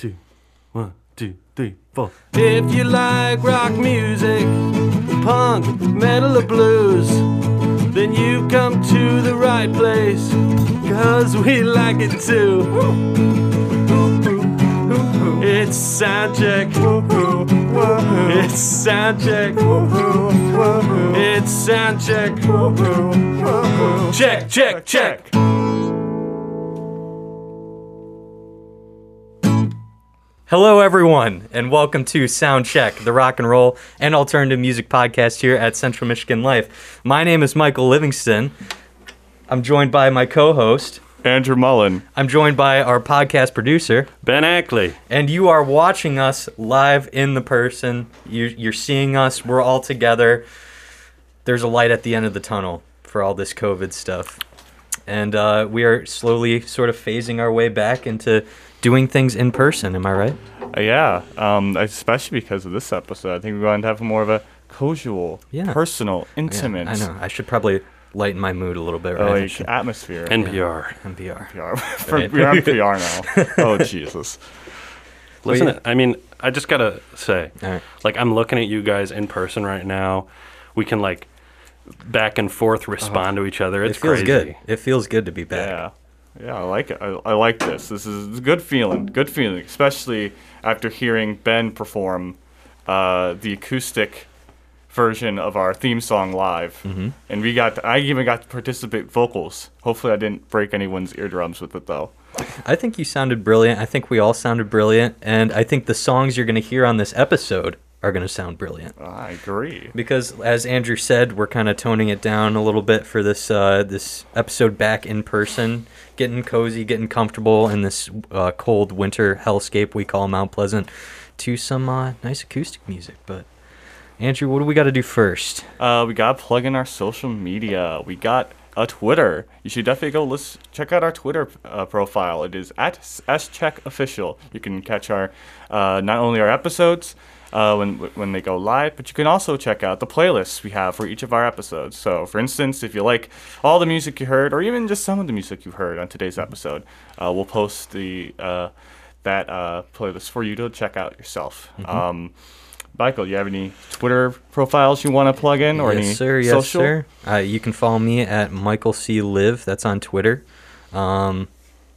two, one, two, three, four. If you like rock music, punk, metal, or blues, then you've come to the right place. Cause we like it too. It's soundcheck. It's soundcheck. It's soundcheck. Check, check, check. Hello, everyone, and welcome to Sound Check, the rock and roll and alternative music podcast here at Central Michigan Life. My name is Michael Livingston. I'm joined by my co host. Andrew Mullen. I'm joined by our podcast producer, Ben Ackley. and you are watching us live in the person. You're, you're seeing us. We're all together. There's a light at the end of the tunnel for all this COVID stuff. And uh, we are slowly sort of phasing our way back into doing things in person. Am I right? Uh, yeah, um, especially because of this episode. I think we're going to have more of a casual, Yeah. personal, Yeah, intimate I know. I should probably lighten my mood a little bit, right? I like, atmosphere. NPR. NPR. PR. For, Right. We're on PR now. oh, Jesus. Listen, Well, I mean, I just gotta say, All right. like, I'm looking at you guys in person right now. We can like back and forth respond to each other. It's it feels crazy. good. It feels good to be back. Yeah. Yeah, I like it. I, I like this. This is a good feeling. Good feeling, especially after hearing Ben perform uh, the acoustic version of our theme song live. Mm-hmm. And we got, I even got to participate vocals. Hopefully, I didn't break anyone's eardrums with it though. I think you sounded brilliant. I think we all sounded brilliant. And I think the songs you're going to hear on this episode are going to sound brilliant. I agree. Because as Andrew said, we're kind of toning it down a little bit for this uh, this episode back in person, getting cozy, getting comfortable in this uh, cold winter hellscape we call Mount Pleasant, to some uh, nice acoustic music. But Andrew, what do we got to do first? Uh, we got to plug in our social media. We got a Twitter. You should definitely go list, check out our Twitter uh, profile. It is at SCheckOfficial. You can catch our uh, not only our episodes uh, when when they go live, but you can also check out the playlists we have for each of our episodes. So, for instance, if you like all the music you heard, or even just some of the music you heard on today's episode, uh, we'll post the uh, that uh, playlist for you to check out yourself. Um, Michael, do you have any Twitter profiles you want to plug in, or yes, any sir. Yes, social? sir. Uh, you can follow me at Michael C Live. That's on Twitter. Um,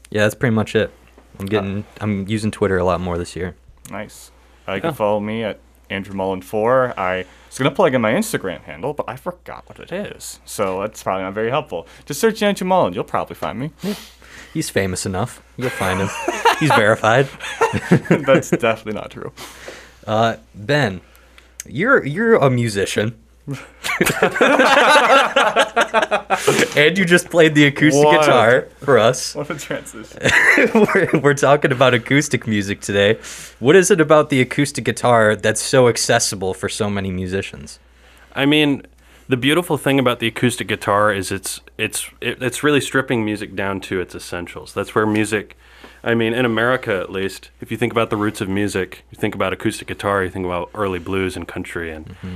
yeah, that's pretty much it. I'm getting. I'm using Twitter a lot more this year. Nice. Uh, you can follow me at Andrew Mullen four. I was gonna plug in my Instagram handle, but I forgot what it is, so that's probably not very helpful. Just search Andrew Mullen, you'll probably find me. He's famous enough. You'll find him. He's verified. that's definitely not true. Uh, Ben, you're you're a musician. and you just played the acoustic What? guitar for us. What a transition. we're, we're talking about acoustic music today. What is it about the acoustic guitar that's so accessible for so many musicians? I mean, the beautiful thing about the acoustic guitar is it's it's it, it's really stripping music down to its essentials. That's where music. I mean, in America at least, if you think about the roots of music, you think about acoustic guitar, you think about early blues and country, and mm-hmm.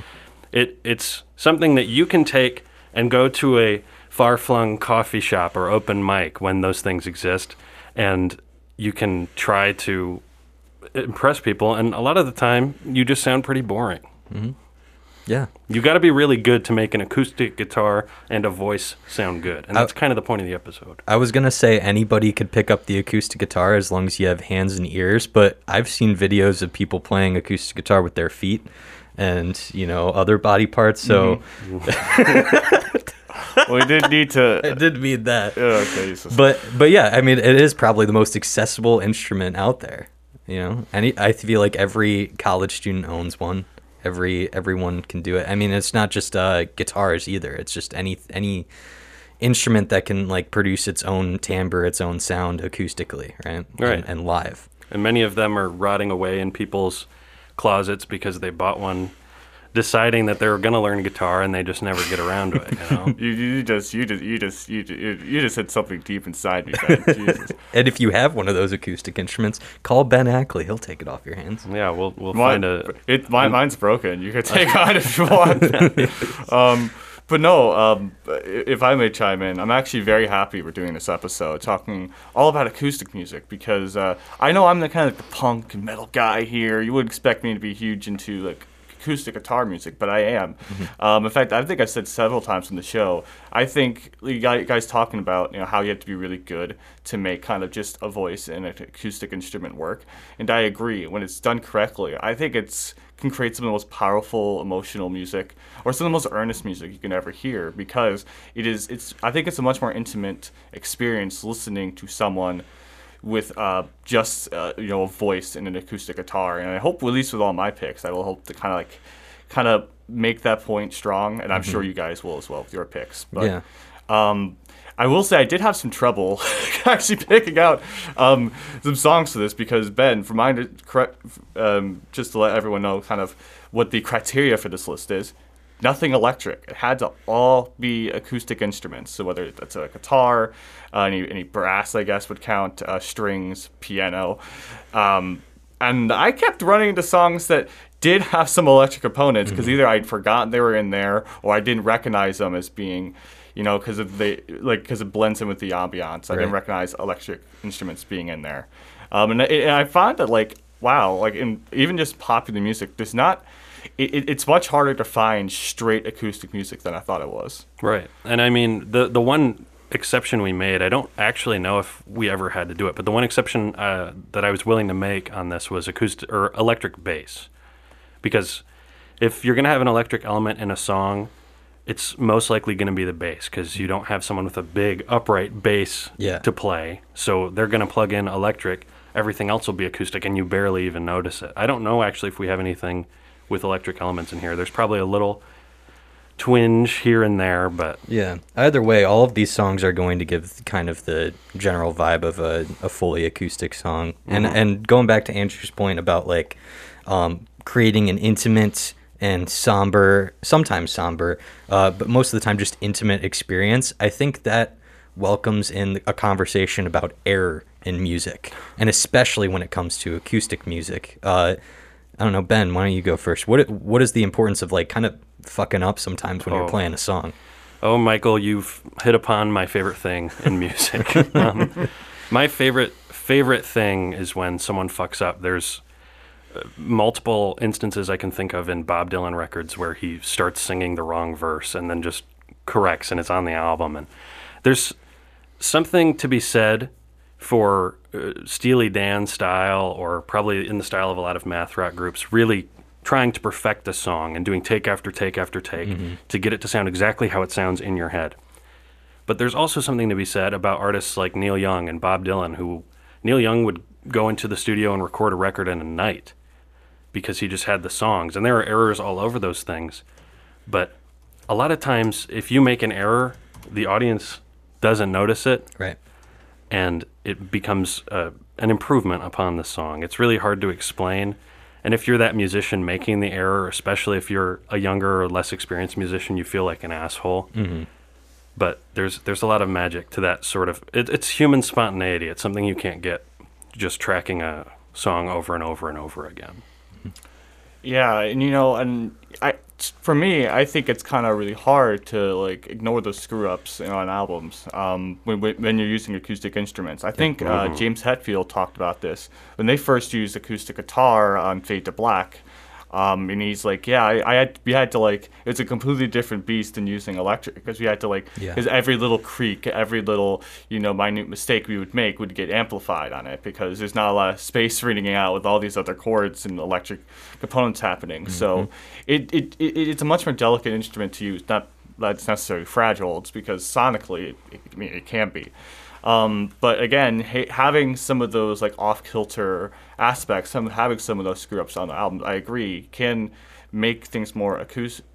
it it's something that you can take and go to a far-flung coffee shop or open mic when those things exist, and you can try to impress people. And a lot of the time, you just sound pretty boring. Mm-hmm. Yeah. You got to be really good to make an acoustic guitar and a voice sound good, and that's kind of the point of the episode. I was gonna say anybody could pick up the acoustic guitar as long as you have hands and ears, but I've seen videos of people playing acoustic guitar with their feet and you know other body parts. So mm-hmm. we did need I to. didn't mean that. Okay. But but yeah, I mean it is probably the most accessible instrument out there. You know, any I feel like every college student owns one. Every everyone can do it. I mean, it's not just uh, guitars either. It's just any any instrument that can like produce its own timbre, its own sound acoustically, right? Right. And, and live. And many of them are rotting away in people's closets because they bought one, deciding that they're going to learn guitar, and they just never get around to it. You know. you, you just you just you just you just, you just hit something deep inside me, Ben. Jesus. And if you have one of those acoustic instruments, call Ben Ackley. He'll take it off your hands. yeah, we'll we'll Mine, find a. it, mine, mine's broken. You can take mine if you want. um, but no, um, if I may chime in, I'm actually very happy we're doing this episode, talking all about acoustic music because uh, I know I'm the kind of the punk and metal guy here. You would expect me to be huge into like acoustic guitar music, but I am. Um, in fact, I think I've said several times in the show. I think you guy- guys talking about you know how you have to be really good to make kind of just a voice and an acoustic instrument work, and I agree. When it's done correctly, I think it's can create some of the most powerful emotional music or some of the most earnest music you can ever hear because it is it's I think it's a much more intimate experience listening to someone with uh, just uh, you know a voice and an acoustic guitar and I hope at least with all my picks I will hope to kind of like kind of make that point strong and I'm sure you guys will as well with your picks but Yeah. um, I will say I did have some trouble actually picking out um, some songs for this because Ben, for mine, correct, um, just to let everyone know kind of what the criteria for this list is. Nothing electric. It had to all be acoustic instruments. So whether that's a guitar, uh, any any brass, I guess would count, uh, strings, piano, um, and I kept running into songs that did have some electric components because either I'd forgotten they were in there or I didn't recognize them as being, you know, because of the like because it blends in with the ambiance. I didn't recognize electric instruments being in there, um, and, I- and I find that like wow, like in even just popular music, there's not. It, it's much harder to find straight acoustic music than I thought it was. Right. And I mean, the the one exception we made, I don't actually know if we ever had to do it, but the one exception uh, that I was willing to make on this was acoustic or electric bass, because if you're gonna have an electric element in a song, it's most likely going to be the bass because you don't have someone with a big upright bass Yeah. to play. So they're going to plug in electric. Everything else will be acoustic, and you barely even notice it. I don't know actually if we have anything with electric elements in here. There's probably a little twinge here and there, but Yeah. Either way, all of these songs are going to give kind of the general vibe of a, a fully acoustic song. And and going back to Andrew's point about like um, creating an intimate and somber, sometimes somber, uh, but most of the time just intimate experience. I think that welcomes in a conversation about error in music, and especially when it comes to acoustic music. Uh, I don't know, Ben. Why don't you go first? What what is the importance of like kind of fucking up sometimes when Oh. you're playing a song? Oh, Michael, you've hit upon my favorite thing in music. um, my favorite favorite thing is when someone fucks up. There's uh, multiple instances I can think of in Bob Dylan records where he starts singing the wrong verse and then just corrects, and it's on the album. And there's something to be said for uh, Steely Dan style, or probably in the style of a lot of math rock groups, really trying to perfect a song and doing take after take after take to get it to sound exactly how it sounds in your head. But there's also something to be said about artists like Neil Young and Bob Dylan, who Neil Young would go into the studio and record a record in a night because he just had the songs. And there are errors all over those things. But a lot of times, if you make an error, the audience doesn't notice it Right. and it becomes uh, an improvement upon the song. It's really hard to explain. And if you're that musician making the error, especially if you're a younger or less experienced musician, you feel like an asshole. Mm-hmm. But there's there's a lot of magic to that sort of. It, it's human spontaneity. It's something you can't get just tracking a song over and over and over again. Yeah, and you know, and I, for me, I think it's kind of really hard to like ignore those screw ups on albums um, when, when you're using acoustic instruments. I think uh, James Hetfield talked about this when they first used acoustic guitar on Fade to Black. Um, and he's like, yeah, I, I had we had to like it's a completely different beast than using electric because we had to like Yeah. because every little creak, every little you know minute mistake we would make would get amplified on it because there's not a lot of space reading out with all these other chords and electric components happening. So it, it, it it's a much more delicate instrument to use. Not that it's necessarily fragile. It's because sonically, it, I mean, it can be. Um, but again, ha- having some of those like off kilter aspects, some having some of those screw ups on the album, I agree, can make things more acoustic,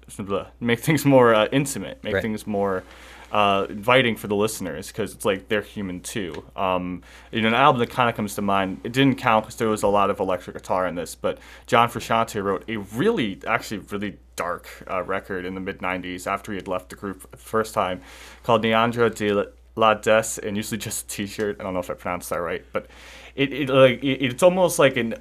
make things more uh, intimate, make Right. things more uh, inviting for the listeners because it's like they're human too. Um, you know, an album that kind of comes to mind. It didn't count because there was a lot of electric guitar in this, but John Frusciante wrote a really, actually, really dark uh, record in the mid '90s after he had left the group the first time, called Niandra de la Des, and usually just a T-shirt. I don't know if I pronounced that right, but it, it like it, it's almost like an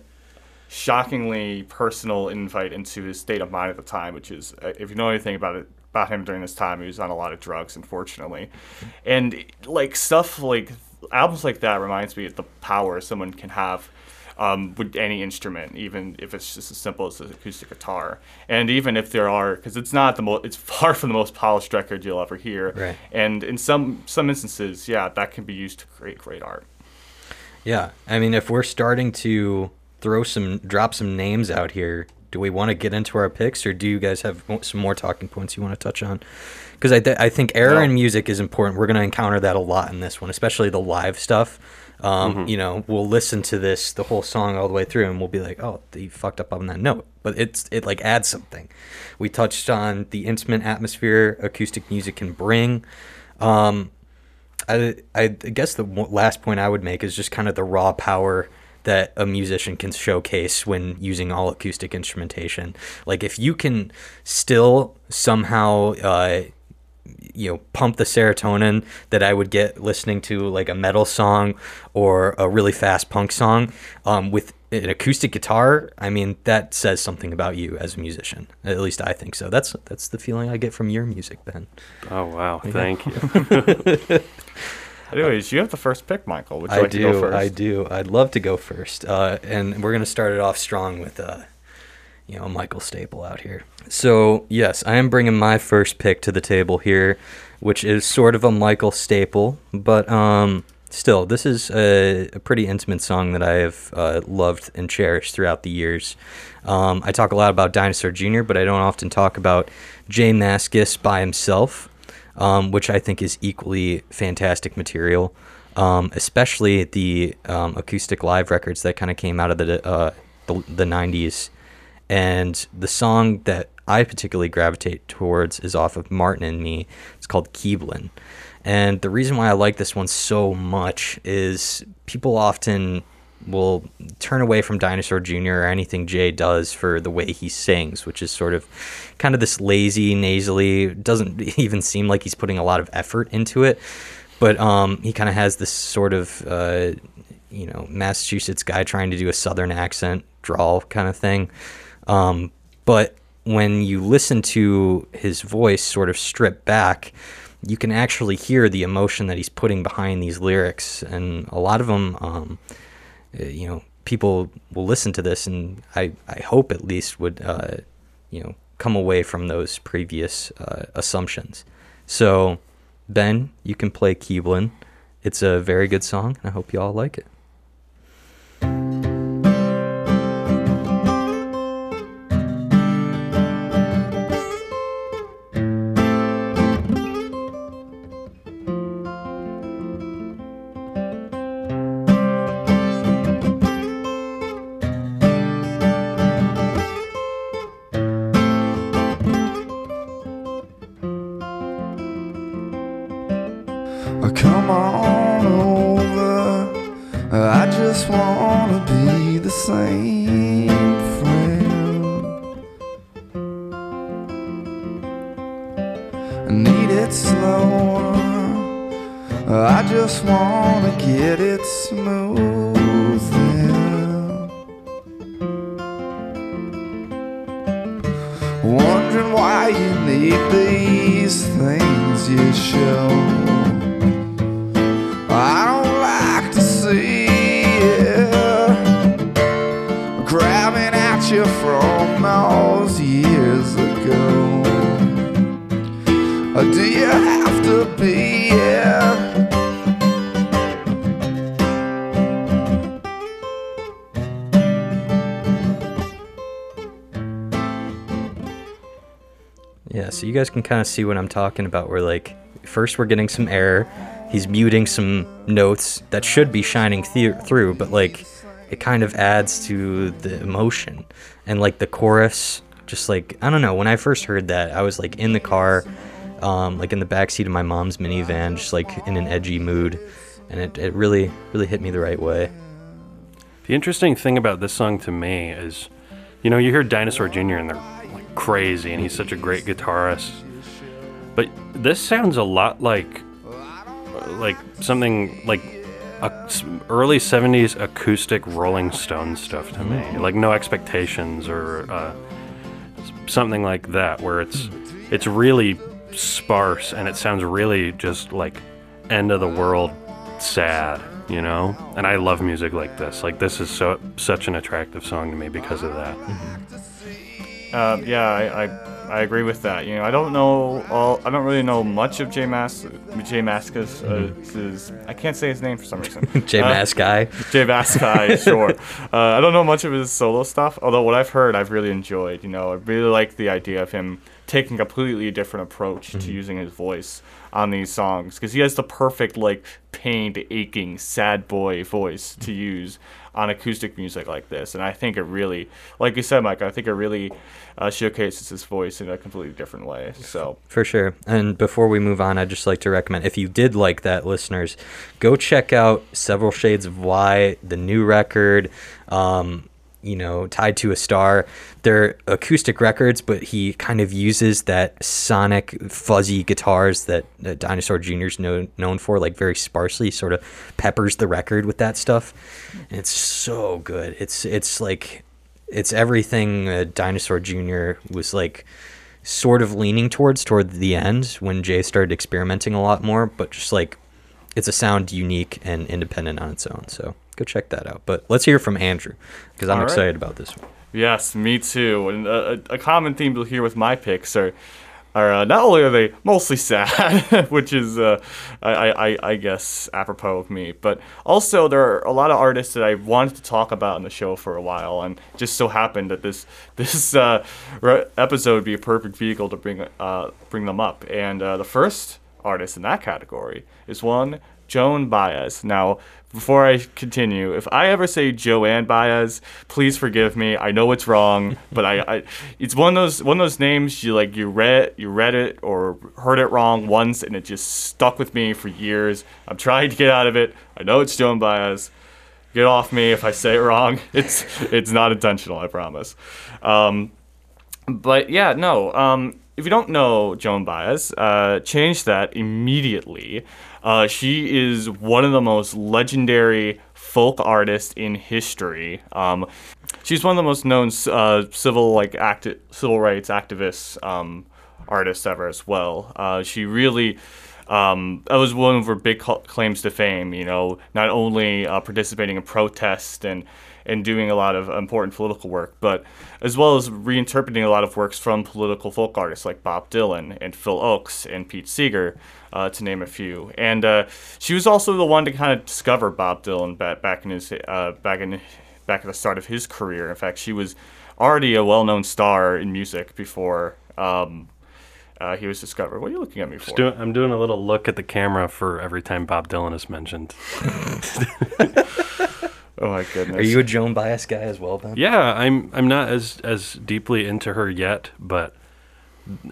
shockingly personal invite into his state of mind at the time, which is, uh, if you know anything about it, about him during this time. He was on a lot of drugs, unfortunately, and like stuff like albums like that reminds me of the power someone can have um, with any instrument, even if it's just as simple as an acoustic guitar. And even if there are, because it's not the most, it's far from the most polished record you'll ever hear. Right. And in some some instances, yeah, that can be used to create great art. Yeah, I mean, if we're starting to throw some, drop some names out here, do we want to get into our picks, or do you guys have some more talking points you want to touch on? Because I, th- I think era No. and music is important. We're going to encounter that a lot in this one, especially the live stuff. Um, You know, we'll listen to this the whole song all the way through, and we'll be like, "Oh, you fucked up on that note," but it's it like adds something. We touched on the intimate atmosphere acoustic music can bring. Um, I, I guess the last point I would make is just kind of the raw power that a musician can showcase when using all acoustic instrumentation. Like if you can still somehow, uh, you know, pump the serotonin that I would get listening to like a metal song or a really fast punk song um, with an acoustic guitar, I mean that says something about you as a musician. At least I think so. That's that's the feeling I get from your music, Ben. Oh wow, thank you. Anyways, you have the first pick, Michael. Would you I like to go do. first? I do. I'd love to go first. Uh, and we're gonna start it off strong with, uh, you know, Michael Staple out here. So yes, I am bringing my first pick to the table here, which is sort of a Michael Staple, but um, still, this is a, a pretty intimate song that I have uh, loved and cherished throughout the years. Um, I talk a lot about Dinosaur Jr., but I don't often talk about Jay Mascis by himself um, which I think is equally fantastic material, um, especially the um, acoustic live records that kind of came out of the, uh, the the 90s. And the song that I particularly gravitate towards is off of Martin and Me. It's called Keeblin. And the reason why I like this one so much is people often will turn away from Dinosaur Jr. or anything Jay does for the way he sings, which is sort of kind of this lazy, nasally, doesn't even seem like he's putting a lot of effort into it. But um, he kind of has this sort of, uh, you know, Massachusetts guy trying to do a southern accent, drawl kind of thing. Um, but when you listen to his voice sort of stripped back, you can actually hear the emotion that he's putting behind these lyrics. And a lot of them, um, uh, you know, people will listen to this, and I, I hope at least would, uh, you know, come away from those previous uh, assumptions. So, Ben, you can play Keeblin. It's a very good song, and I hope you all like it. Of see what I'm talking about. Where like first we're getting some air, he's muting some notes that should be shining through, but like it kind of adds to the emotion and like the chorus. Just like I don't know, when I first heard that, I was like in the car, um, like in the backseat of my mom's minivan, just like in an edgy mood, and it, it really really hit me the right way. The interesting thing about this song to me is, you know, you hear Dinosaur Jr. and they're like crazy, and he's such a great guitarist. But this sounds a lot like, like something like early '70s acoustic Rolling Stone stuff to me. Like No Expectations or uh, something like that, where it's it's really sparse and it sounds really just like end of the world sad, you know? And I love music like this. Like this is so such an attractive song to me because of that. Um, yeah, I, I I agree with that. You know, I don't know all. I don't really know much of Jay Mas Jay Maskus. Uh, I can't say his name for some reason. J Uh, Mask guy. Jay Vaskai, sure. Uh, I don't know much of his solo stuff, although what I've heard, I've really enjoyed. You know, I really like the idea of him taking a completely different approach to using his voice on these songs because he has the perfect, like, pained, aching, sad boy voice to use on acoustic music like this. And I think it really, like you said, Mike, I think it really uh, showcases his voice in a completely different way. So, For sure. And before we move on, I'd just like to recommend if you did like that, listeners, go check out Several Shades of Why, the new record, um, you know, Tied to a Star. They're acoustic records, but he kind of uses that sonic, fuzzy guitars that uh, Dinosaur Jr.'s know, known for, like very sparsely, sort of peppers the record with that stuff. And it's so good. It's, it's like, it's everything uh, Dinosaur Jr. was like sort of leaning towards toward the end when Jay started experimenting a lot more, but just like it's a sound unique and independent on its own. So go check that out. But let's hear from Andrew because I'm right. excited about this one. Yes, me too. And uh, a, a common theme you'll hear with my picks are, are uh, not only are they mostly sad, which is, uh, I, I, I guess, apropos of me, but also there are a lot of artists that I wanted to talk about in the show for a while, and just so happened that this this uh, re- episode would be a perfect vehicle to bring uh, bring them up. And uh, the first artist in that category is one Joan Baez. Now, before I continue, if I ever say Joanne Baez, please forgive me. I know it's wrong, but I, I it's one of those one of those names you like you read you read it or heard it wrong once and it just stuck with me for years. I'm trying to get out of it. I know it's Joan Baez. Get off me if I say it wrong. It's it's not intentional, I promise. Um, but yeah, no. Um, if you don't know Joan Baez, uh, change that immediately. Uh, she is one of the most legendary folk artists in history. Um, she's one of the most known uh, civil like acti- civil rights activists um, artists ever as well. Uh, she really um, that was one of her big claims to fame. You know, not only uh, participating in protests and and doing a lot of important political work, but as well as reinterpreting a lot of works from political folk artists like Bob Dylan and Phil Ochs and Pete Seeger, uh, to name a few. And uh, she was also the one to kind of discover Bob Dylan back, back in his uh, back in back at the start of his career. In fact, she was already a well-known star in music before. Um, uh, he was discovered. What are you looking at me for? Do- I'm doing a little look at the camera for every time Bob Dylan is mentioned. oh my goodness. Are you a Joan Baez guy as well, Ben? Yeah, I'm I'm not as as deeply into her yet, but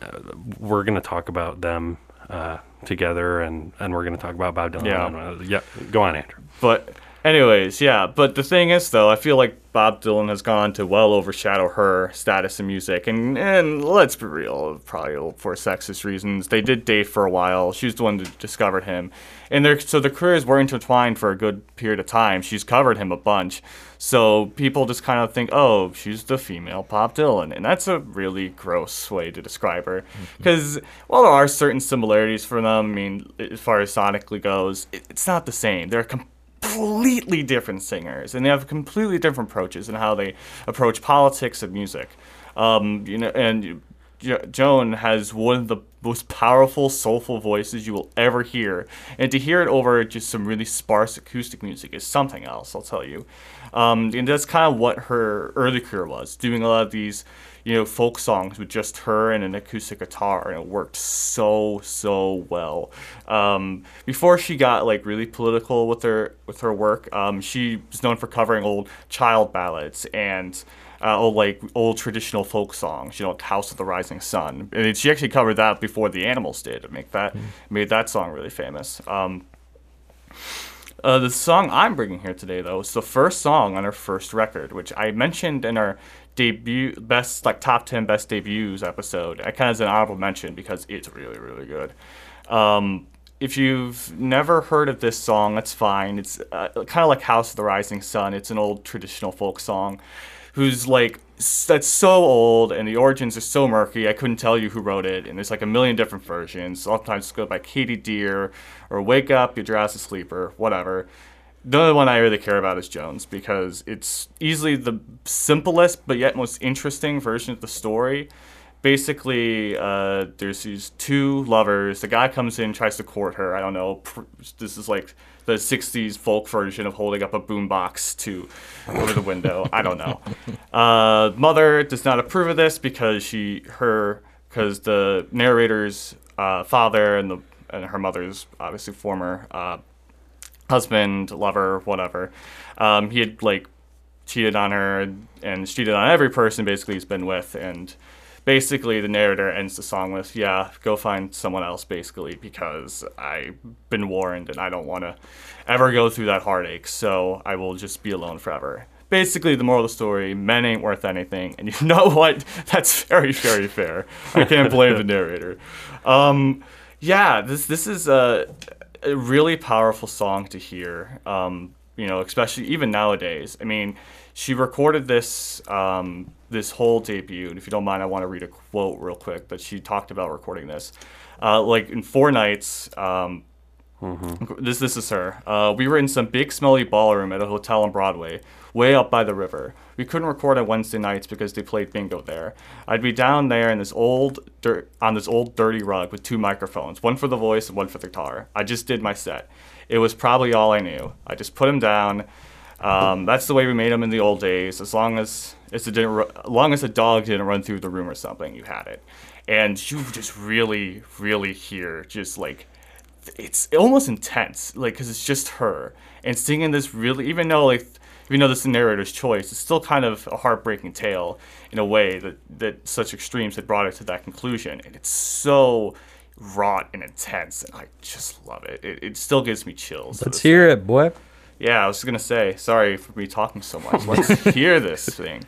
uh, we're gonna talk about them uh, together, and and we're gonna talk about Bob Dylan. Yeah. Yeah. Go on, Andrew. But anyways, yeah. But the thing is, though, I feel like Bob Dylan has gone to well overshadow her status in music, and and let's be real, probably for sexist reasons. They did date for a while. She was the one that discovered him, and their so their careers were intertwined for a good period of time. She's covered him a bunch, so people just kind of think, oh, she's the female Bob Dylan, and that's a really gross way to describe her. Mm-hmm. Because while there are certain similarities for them, I mean, as far as sonically goes, it, it's not the same. They're com- completely different singers, and they have completely different approaches in how they approach politics and music. Um, you know, and jo- Joan has one of the most powerful, soulful voices you will ever hear, and to hear it over just some really sparse acoustic music is something else. I'll tell you, um, and that's kind of what her early career was, doing a lot of these. You know, folk songs with just her and an acoustic guitar, and it worked so so well. Um, before she got like really political with her with her work, um, she was known for covering old child ballads and uh, old like old traditional folk songs. You know, like House of the Rising Sun. And she actually covered that before the Animals did. Make that made that song really famous. Um, uh, the song I'm bringing here today, though, is the first song on her first record, which I mentioned in our debut, best like top ten best debuts episode. I kind of as an honorable mention because it's really, really good. Um, if you've never heard of this song, that's fine. It's uh, kind of like House of the Rising Sun. It's an old traditional folk song, who's like that's so old and the origins are so murky. I couldn't tell you who wrote it, and there's like a million different versions. Sometimes it's go by Katie Dear or Wake Up, You Drowsy Sleeper, whatever. The only one I really care about is Joan's because it's easily the simplest but yet most interesting version of the story. Basically, uh, there's these two lovers. The guy comes in, tries to court her. I don't know. Pr- this is like the '60s folk version of holding up a boombox to over the window. I don't know. Uh, mother does not approve of this because she her because the narrator's uh, father and the and her mother's obviously former uh, husband, lover, whatever. Um, he had like cheated on her and cheated on every person basically he's been with and basically the narrator ends the song with yeah go find someone else basically because i've been warned and i don't want to ever go through that heartache so i will just be alone forever. Basically the moral of the story men ain't worth anything and you know what? That's very very fair. I can't blame the narrator. Um, yeah this this is a, a really powerful song to hear um, you know especially even nowadays. I mean she recorded this um, this whole debut and if you don't mind i want to read a quote real quick that she talked about recording this uh, like in four nights um, this this is her. Uh, we were in some big smelly ballroom at a hotel on Broadway, way up by the river. We couldn't record on Wednesday nights because they played bingo there. I'd be down there in this old dirt on this old dirty rug with two microphones, one for the voice and one for the guitar. I just did my set. It was probably all I knew. I just put him down. Um, that's the way we made them in the old days. As long as it's a didn't, as long as a dog didn't run through the room or something, you had it. And you just really, really hear just like it's almost intense, like because it's just her and singing this really, even though like even though this is the narrator's choice, it's still kind of a heartbreaking tale in a way that that such extremes had brought it to that conclusion, and it's so wrought and intense, and I just love it. It, it still gives me chills. Let's hear it, boy. Yeah, I was gonna say sorry for me talking so much. Let's hear this thing.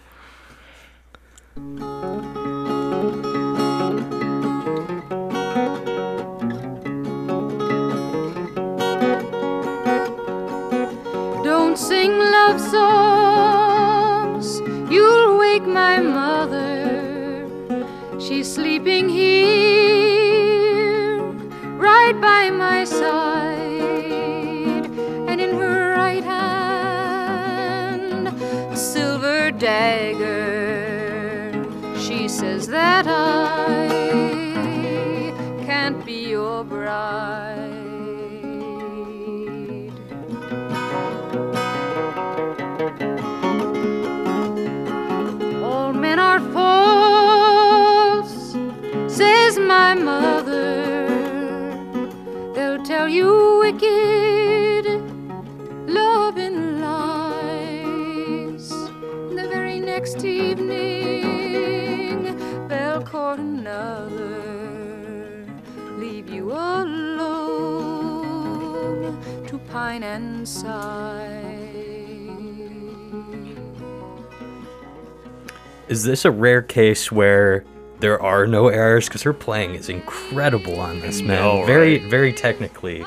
Is this a rare case where there are no errors? Because her playing is incredible on this, man. know, very, right? very technically,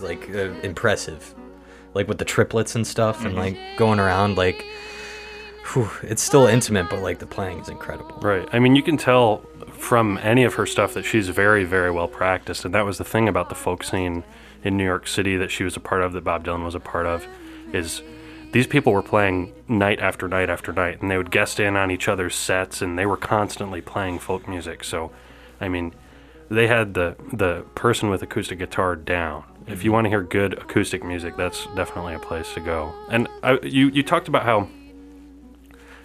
like uh, impressive. Like with the triplets and stuff, and like going around, like, whew, it's still intimate, but like the playing is incredible. Right. I mean, you can tell from any of her stuff that she's very, very well practiced. And that was the thing about the folk scene in New York City that she was a part of, that Bob Dylan was a part of, is these people were playing night after night after night, and they would guest in on each other's sets, and they were constantly playing folk music. So, I mean, they had the the person with acoustic guitar down. If you mhm. want to hear good acoustic music, that's definitely a place to go. And I, you you talked about how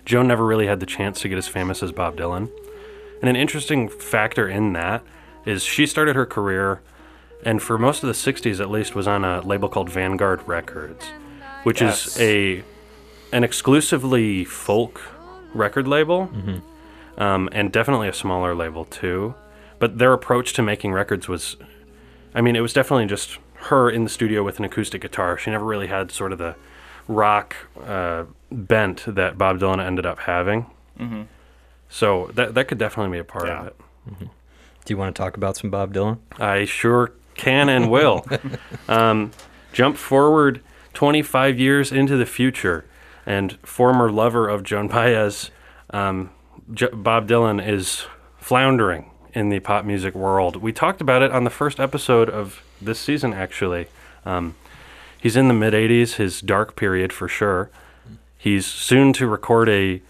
Joe never really had the chance to get as famous as Bob Dylan. And an interesting factor in that is she started her career, and for most of the 60s at least, was on a label called Vanguard Records, which Yes. is a an exclusively folk record label, um, and definitely a smaller label too. But their approach to making records was, I mean, it was definitely just her in the studio with an acoustic guitar. She never really had sort of the rock uh, bent that Bob Dylan ended up having. So that that could definitely be a part Yeah. of it. Do you want to talk about some Bob Dylan? I sure can and will. um, jump forward 25 years into the future, and former lover of Joan Baez, um, J- Bob Dylan, is floundering in the pop music world. We talked about it on the first episode of this season, actually. Um, he's in the mid 80s, his dark period for sure. He's soon to record a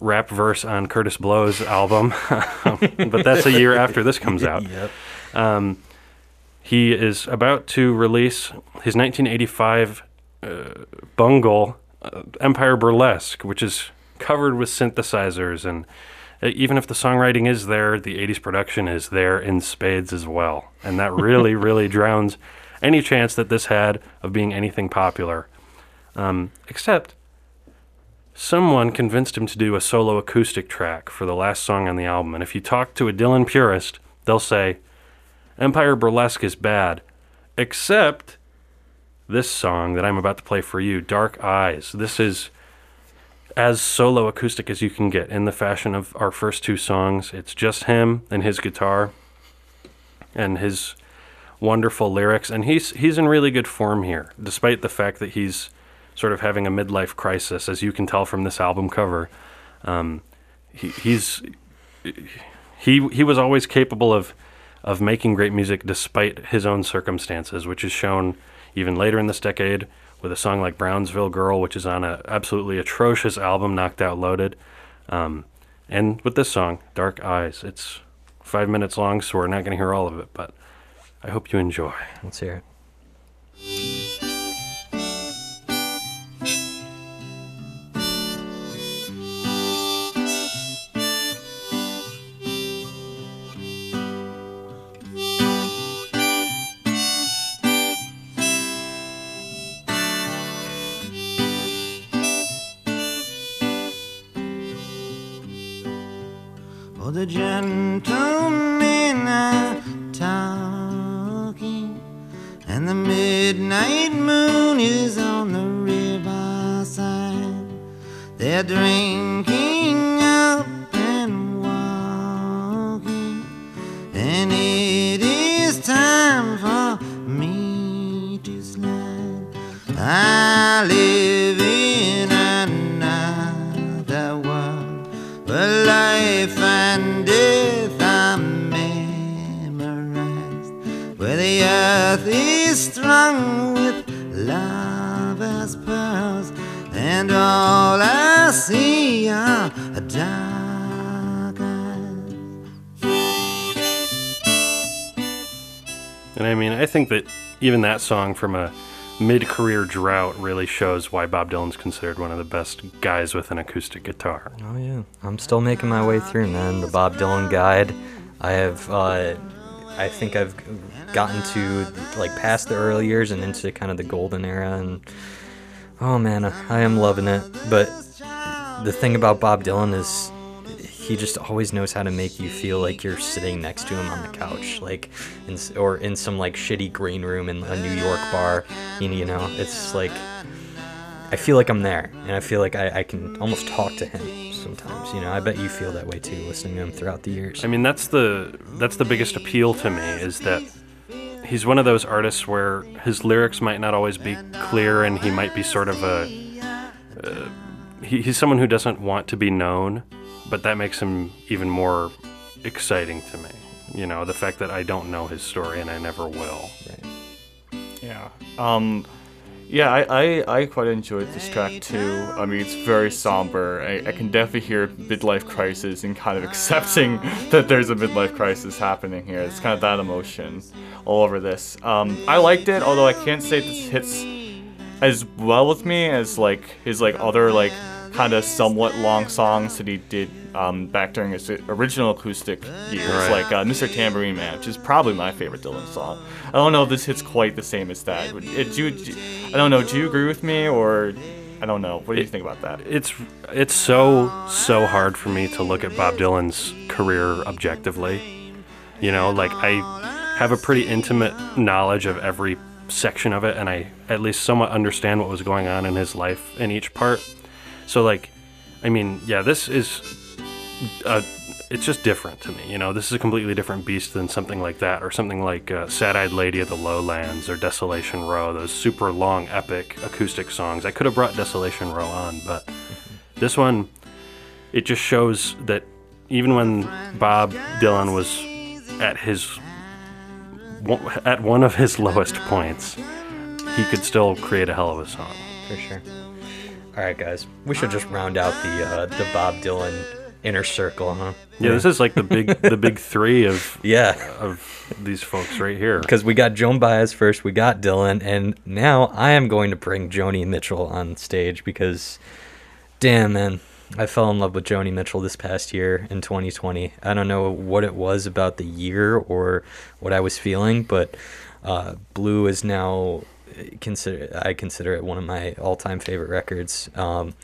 rap verse on Kurtis Blow's album, but that's a year after this comes out. Yep. Um, he is about to release his 1985 uh, bungle, uh, Empire Burlesque, which is covered with synthesizers. And uh, even if the songwriting is there, the 80s production is there in spades as well. And that really, really drowns any chance that this had of being anything popular. Um, except someone convinced him to do a solo acoustic track for the last song on the album. And if you talk to a Dylan purist, they'll say, Empire Burlesque is bad, except this song that I'm about to play for you, Dark Eyes. This is as solo acoustic as you can get in the fashion of our first two songs. It's just him and his guitar and his wonderful lyrics and he's he's in really good form here despite the fact that he's sort of having a midlife crisis as you can tell from this album cover. Um, he, he's he he was always capable of of making great music despite his own circumstances, which is shown even later in this decade with a song like Brownsville Girl, which is on an absolutely atrocious album, Knocked Out Loaded, um, and with this song, Dark Eyes. It's five minutes long, so we're not going to hear all of it, but I hope you enjoy. Let's hear it. Even that song from a mid career drought really shows why Bob Dylan's considered one of the best guys with an acoustic guitar. Oh yeah, I'm still making my way through, man. The Bob Dylan guide. I have, uh, I think I've gotten to like past the early years and into kind of the golden era, and oh man, I am loving it. But the thing about Bob Dylan is he just always knows how to make you feel like you're sitting next to him on the couch, like, in, or in some like shitty green room in a New York bar. You, you know, it's like I feel like I'm there, and I feel like I, I can almost talk to him sometimes. You know, I bet you feel that way too, listening to him throughout the years. I mean, that's the that's the biggest appeal to me is that he's one of those artists where his lyrics might not always be clear, and he might be sort of a uh, he, he's someone who doesn't want to be known, but that makes him even more exciting to me. You know, the fact that I don't know his story and I never will. Yeah. Um, yeah, I, I, I quite enjoyed this track too. I mean, it's very somber. I, I can definitely hear midlife crisis and kind of accepting that there's a midlife crisis happening here. It's kind of that emotion all over this. Um, I liked it, although I can't say this hits as well with me as like his like other like kind of somewhat long songs that he did um, back during his original acoustic years, Right. like uh, Mr. Tambourine Man, which is probably my favorite Dylan song. I don't know if this hits quite the same as that. It, do, you- do I don't know. Do you agree with me, or I don't know? What do you think about that? It's it's so so hard for me to look at Bob Dylan's career objectively. You know, like I have a pretty intimate knowledge of every section of it and I at least somewhat understand what was going on in his life in each part. So like I mean, yeah, this is a, it's just different to me. You know, this is a completely different beast than something like that, or something like uh, "Sad-Eyed Lady of the Lowlands" or "Desolation Row." Those super long, epic acoustic songs. I could have brought "Desolation Row" on, but this one, it just shows that even when Bob Dylan was at his at one of his lowest points, he could still create a hell of a song. for sure. All right, guys, we should just round out the uh, the Bob Dylan inner circle, huh? Yeah, this is like the big the big three of Yeah, of these folks right here. because we got Joan Baez first, we got Dylan, and now I am going to bring Joni Mitchell on stage because, damn man, I fell in love with Joni Mitchell this past year in 2020. I don't know what it was about the year or what I was feeling, but uh, Blue is now consider I consider it one of my all-time favorite records. Um,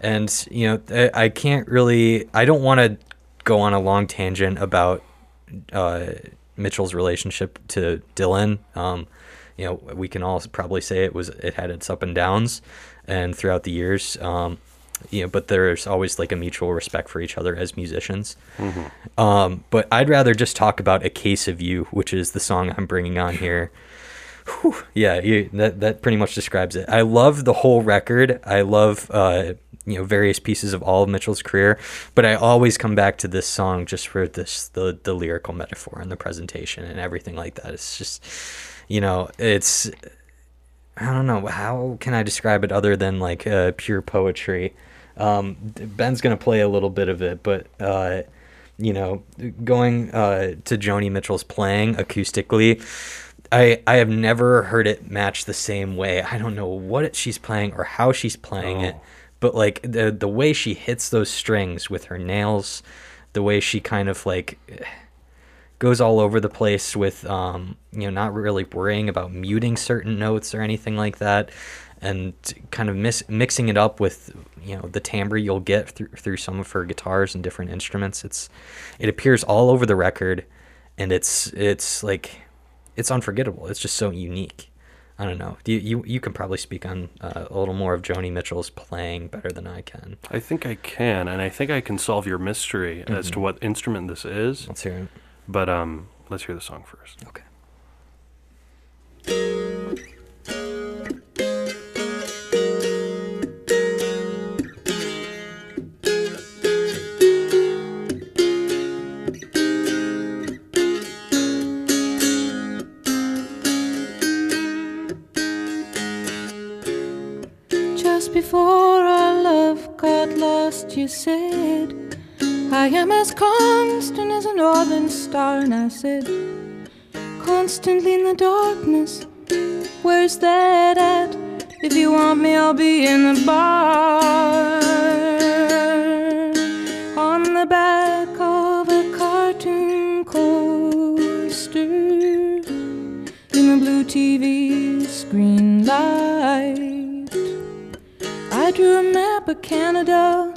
and you know, I, I can't really, I don't want to go on a long tangent about uh, Mitchell's relationship to Dylan. Um, you know, we can all probably say it was it had its up and downs, and throughout the years, um, you know, but there's always like a mutual respect for each other as musicians. Um, but I'd rather just talk about "A Case of You," which is the song I'm bringing on here. Whew, yeah, you, that that pretty much describes it. I love the whole record. I love uh, you know various pieces of all of Mitchell's career, but I always come back to this song just for this the the lyrical metaphor and the presentation and everything like that. It's just you know it's I don't know how can I describe it other than like uh, pure poetry. Um, Ben's gonna play a little bit of it, but uh, you know, going uh, to Joni Mitchell's playing acoustically, I I have never heard it match the same way. I don't know what she's playing or how she's playing it, but like the the way she hits those strings with her nails, the way she kind of like goes all over the place with um you know not really worrying about muting certain notes or anything like that and kind of mis- mixing it up with you know the timbre you'll get through through some of her guitars and different instruments it's it appears all over the record and it's it's like it's unforgettable. It's just so unique. I don't know. You you, you can probably speak on uh, a little more of joni mitchell's playing better than i can. I think I can, and I think I can solve your mystery as to what instrument this is. let's hear it. But um, let's hear the song first. okay you said, I am as constant as a northern star. And I said, Constantly in the darkness, where's that at? If you want me, I'll be in the bar. On the back of a cartoon coaster in the blue TV screen light. I drew a map of Canada.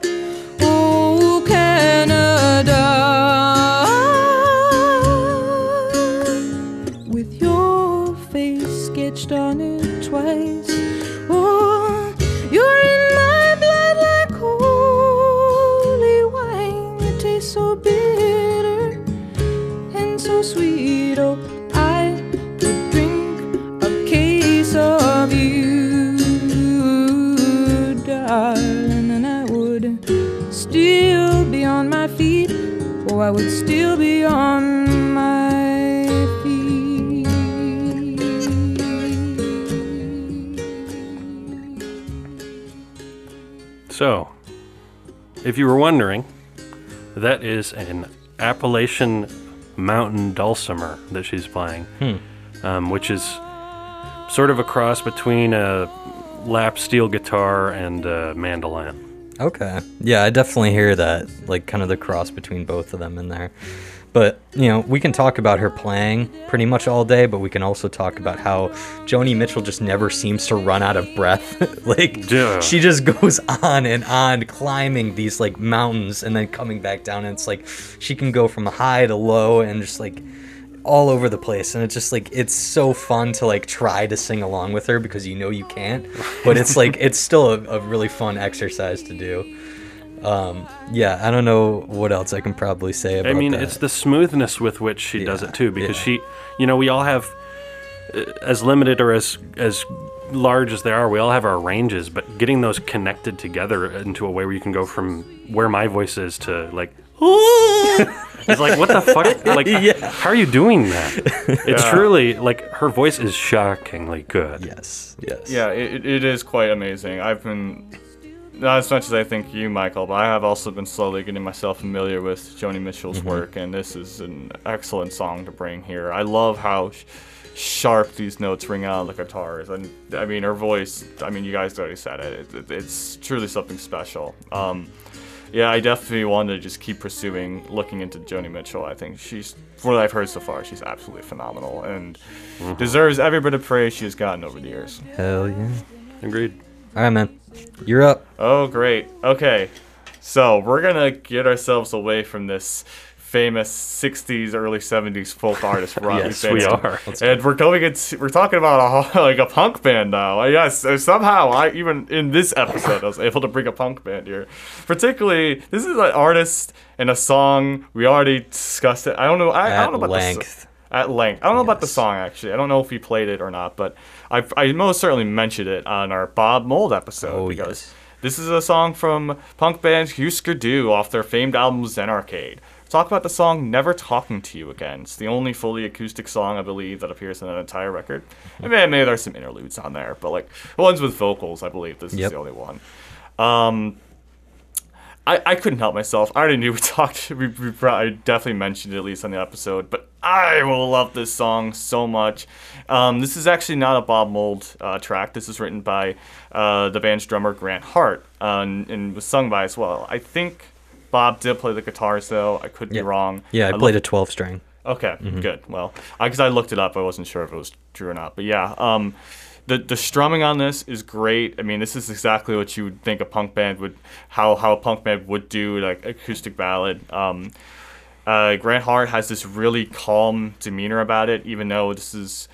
I would still be on my feet. So, if you were wondering, that is an Appalachian Mountain Dulcimer that she's playing, um, which is sort of a cross between a lap steel guitar and a mandolin. Okay. Yeah, I definitely hear that. Like kind of the cross between both of them in there. But, you know, we can talk about her playing pretty much all day, but we can also talk about how Joni Mitchell just never seems to run out of breath. like Yeah. she just goes on and on climbing these like mountains and then coming back down and it's like she can go from high to low and just like all over the place and it's just like it's so fun to like try to sing along with her because you know you can't but it's like it's still a, a really fun exercise to do Um, yeah, I don't know what else I can probably say about I mean, that. it's the smoothness with which she does it too, because yeah. she, you know, we all have uh, as limited or as as large as they are, we all have our ranges, but getting those connected together into a way where you can go from where my voice is to like. it's like what the fuck? Like, how are you doing that? It's truly like her voice is shockingly good. yes, yes. Yeah, it, it is quite amazing. I've been not as much as I think you, Michael, but I have also been slowly getting myself familiar with Joni Mitchell's work, and this is an excellent song to bring here. I love how sh- sharp these notes ring out on the guitars, and I mean her voice. I mean, you guys already said it. it, it it's truly something special. Um, yeah, I definitely want to just keep pursuing looking into Joni Mitchell. I think she's, from what I've heard so far, she's absolutely phenomenal and mm-hmm. deserves every bit of praise she has gotten over the years. Hell yeah. Agreed. All right, man. You're up. Oh, great. Okay. So we're going to get ourselves away from this famous 60s, early 70s folk artist rock Yes, band. we are. And we're going into, we're talking about a, like a punk band now. I Yes, uh, somehow I even in this episode I was able to bring a punk band here. Particularly, this is an artist and a song we already discussed it. I don't know. I, I don't know about the length. at length. I don't know about the song actually. I don't know if he played it or not, but I I most certainly mentioned it on our Bob Mould episode Oh, because yes. this is a song from punk band Husker Du off their famed album Zen Arcade. Talk about the song "Never Talking to You Again." It's the only fully acoustic song I believe that appears in an entire record. I mean, maybe there's some interludes on there, but like the ones with vocals, I believe this is the only one. Um, I, I couldn't help myself. I already knew we talked. We, we probably definitely mentioned it at least on the episode, but I will love this song so much. Um, this is actually not a Bob Mould uh, track. This is written by uh, the band's drummer Grant Hart uh, and, and was sung by as well. I think Bob did play the guitars though. I could Yeah. be wrong. Yeah, I, looked- played a 12 string. Okay, good. Well, because I looked it up, I wasn't sure if it was true or not. But yeah, um, the the strumming on this is great. I mean, this is exactly what you would think a punk band would, how how a punk band would do like acoustic ballad. Um, uh, Grant Hart has this really calm demeanor about it, even though this is.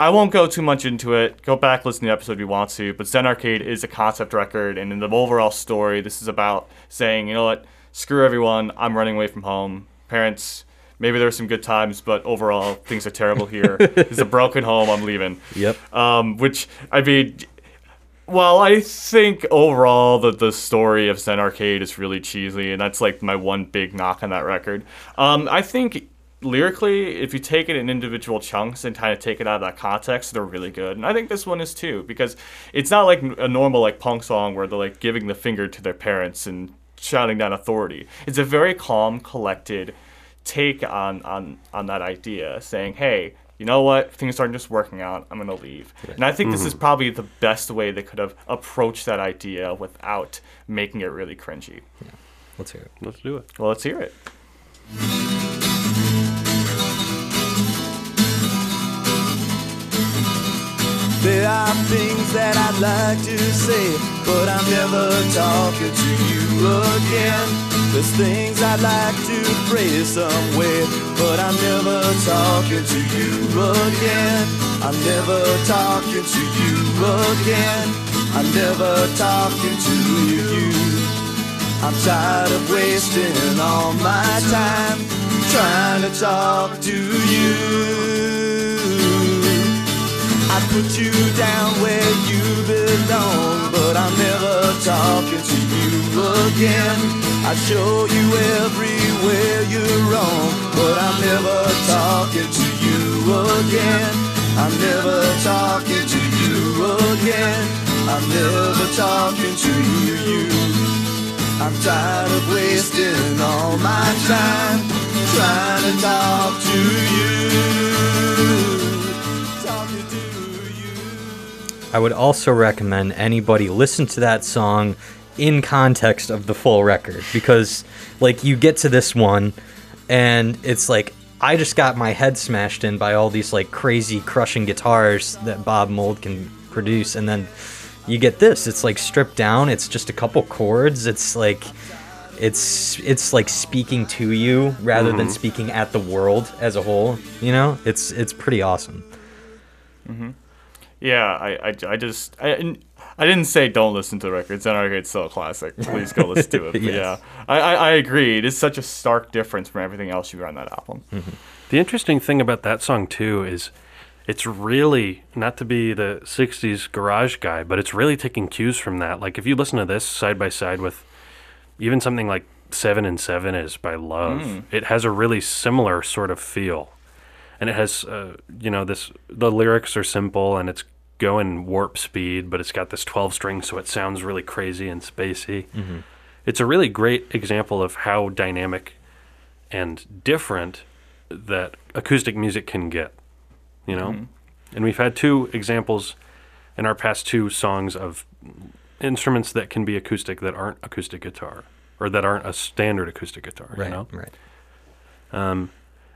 I won't go too much into it. Go back, listen to the episode if you want to. But Zen Arcade is a concept record, and in the overall story, this is about saying, you know what, screw everyone. I'm running away from home. Parents, maybe there were some good times, but overall, things are terrible here. it's a broken home. I'm leaving. Yep. Um, which I mean, well, I think overall that the story of Zen Arcade is really cheesy, and that's like my one big knock on that record. Um, I think lyrically, if you take it in individual chunks and kind of take it out of that context, they're really good. And I think this one is too, because it's not like a normal like punk song where they're like giving the finger to their parents and shouting down authority. It's a very calm, collected take on on on that idea, saying, "Hey, you know what? Things aren't just working out. I'm gonna leave." And I think this is mm-hmm. probably the best way they could have approached that idea without making it really cringy. Yeah. Let's hear it. Let's do it. Well, let's hear it. I'd like to say, but I'm never talking to you again. There's things I'd like to phrase somewhere, but I'm never talking to you again. I'm never talking to you again. I'm never talking to you. I'm tired of wasting all my time trying to talk to you. Put you down where you belong, but I'm never talking to you again. I show you everywhere you're wrong, but I'm never talking to you again. I'm never talking to you again. I'm never talking to you. you. I'm tired of wasting all my time trying to talk to you. I would also recommend anybody listen to that song in context of the full record because like you get to this one and it's like I just got my head smashed in by all these like crazy crushing guitars that Bob Mould can produce and then you get this. It's like stripped down. It's just a couple chords. It's like it's it's like speaking to you rather than mm-hmm. speaking at the world as a whole you know? It's it's pretty awesome mm-hmm. Yeah, I, I, I just I, I didn't say don't listen to the record. Record. It's still a classic. Please go listen to it. Yes. Yeah, I, I, I agree. It is such a stark difference from everything else you hear on that album. The interesting thing about that song too is it's really not to be the 60s garage guy, but it's really taking cues from that. Like if you listen to this side by side with even something like 7 and 7 is by Love, it has a really similar sort of feel. And it has uh, you know this the lyrics are simple and it's going warp speed, but it's got this 12 string so it sounds really crazy and spacey. It's a really great example of how dynamic and different that acoustic music can get, you know? And we've had two examples in our past two songs of instruments that can be acoustic that aren't acoustic guitar or that aren't a standard acoustic guitar, Right. you know? Right. Um,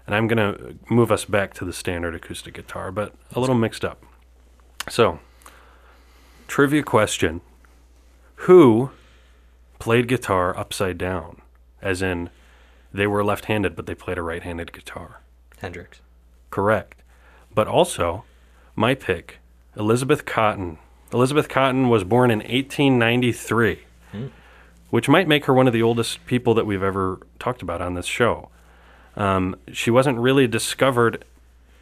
and I'm going to move us back to the standard acoustic guitar, but a little mixed up. So, trivia question Who played guitar upside down? As in, they were left handed, but they played a right handed guitar. Hendrix. Correct. But also, my pick, Elizabeth Cotten. Elizabeth Cotten was born in 1893, which might make her one of the oldest people that we've ever talked about on this show. Um, she wasn't really discovered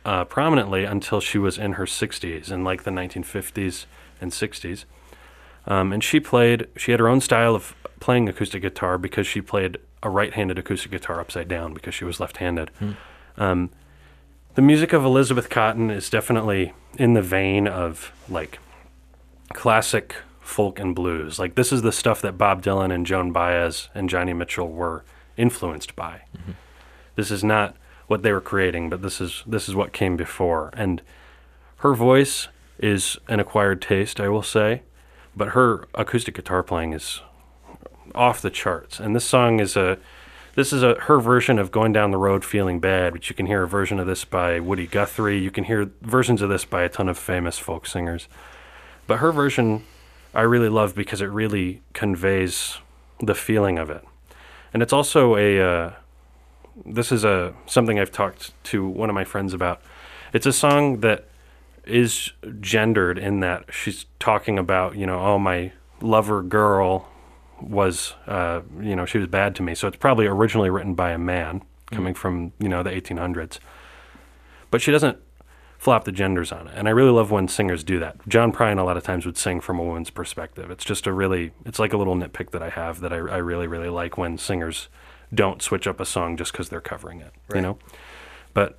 uh, prominently until she was in her 60s, in like the 1950s and 60s. Um, and she played, she had her own style of playing acoustic guitar because she played a right handed acoustic guitar upside down because she was left handed. Um, the music of Elizabeth Cotten is definitely in the vein of like classic folk and blues. Like this is the stuff that Bob Dylan and Joan Baez and Joni Mitchell were influenced by. This is not what they were creating, but this is this is what came before. And her voice is an acquired taste, I will say, but her acoustic guitar playing is off the charts. And this song is a this is a her version of going down the road feeling bad, which you can hear a version of this by Woody Guthrie. You can hear versions of this by a ton of famous folk singers. But her version I really love because it really conveys the feeling of it. And it's also a uh, this is a something I've talked to one of my friends about. It's a song that is gendered in that she's talking about, you know, oh my lover girl was uh, you know, she was bad to me. So it's probably originally written by a man coming from, you know, the 1800s. But she doesn't flop the genders on it. And I really love when singers do that. John Prine a lot of times would sing from a woman's perspective. It's just a really it's like a little nitpick that I have that I, I really really like when singers don't switch up a song just because they're covering it. You know, but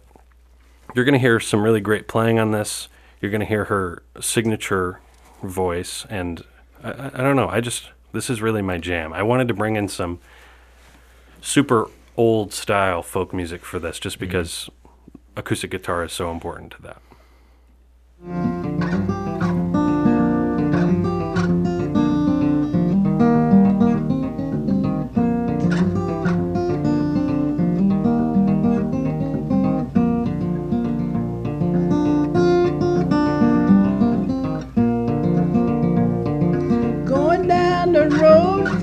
you're going to hear some really great playing on this. You're going to hear her signature voice, and I, I, I don't know. I just this is really my jam. I wanted to bring in some super old style folk music for this, just mm-hmm. because acoustic guitar is so important to that.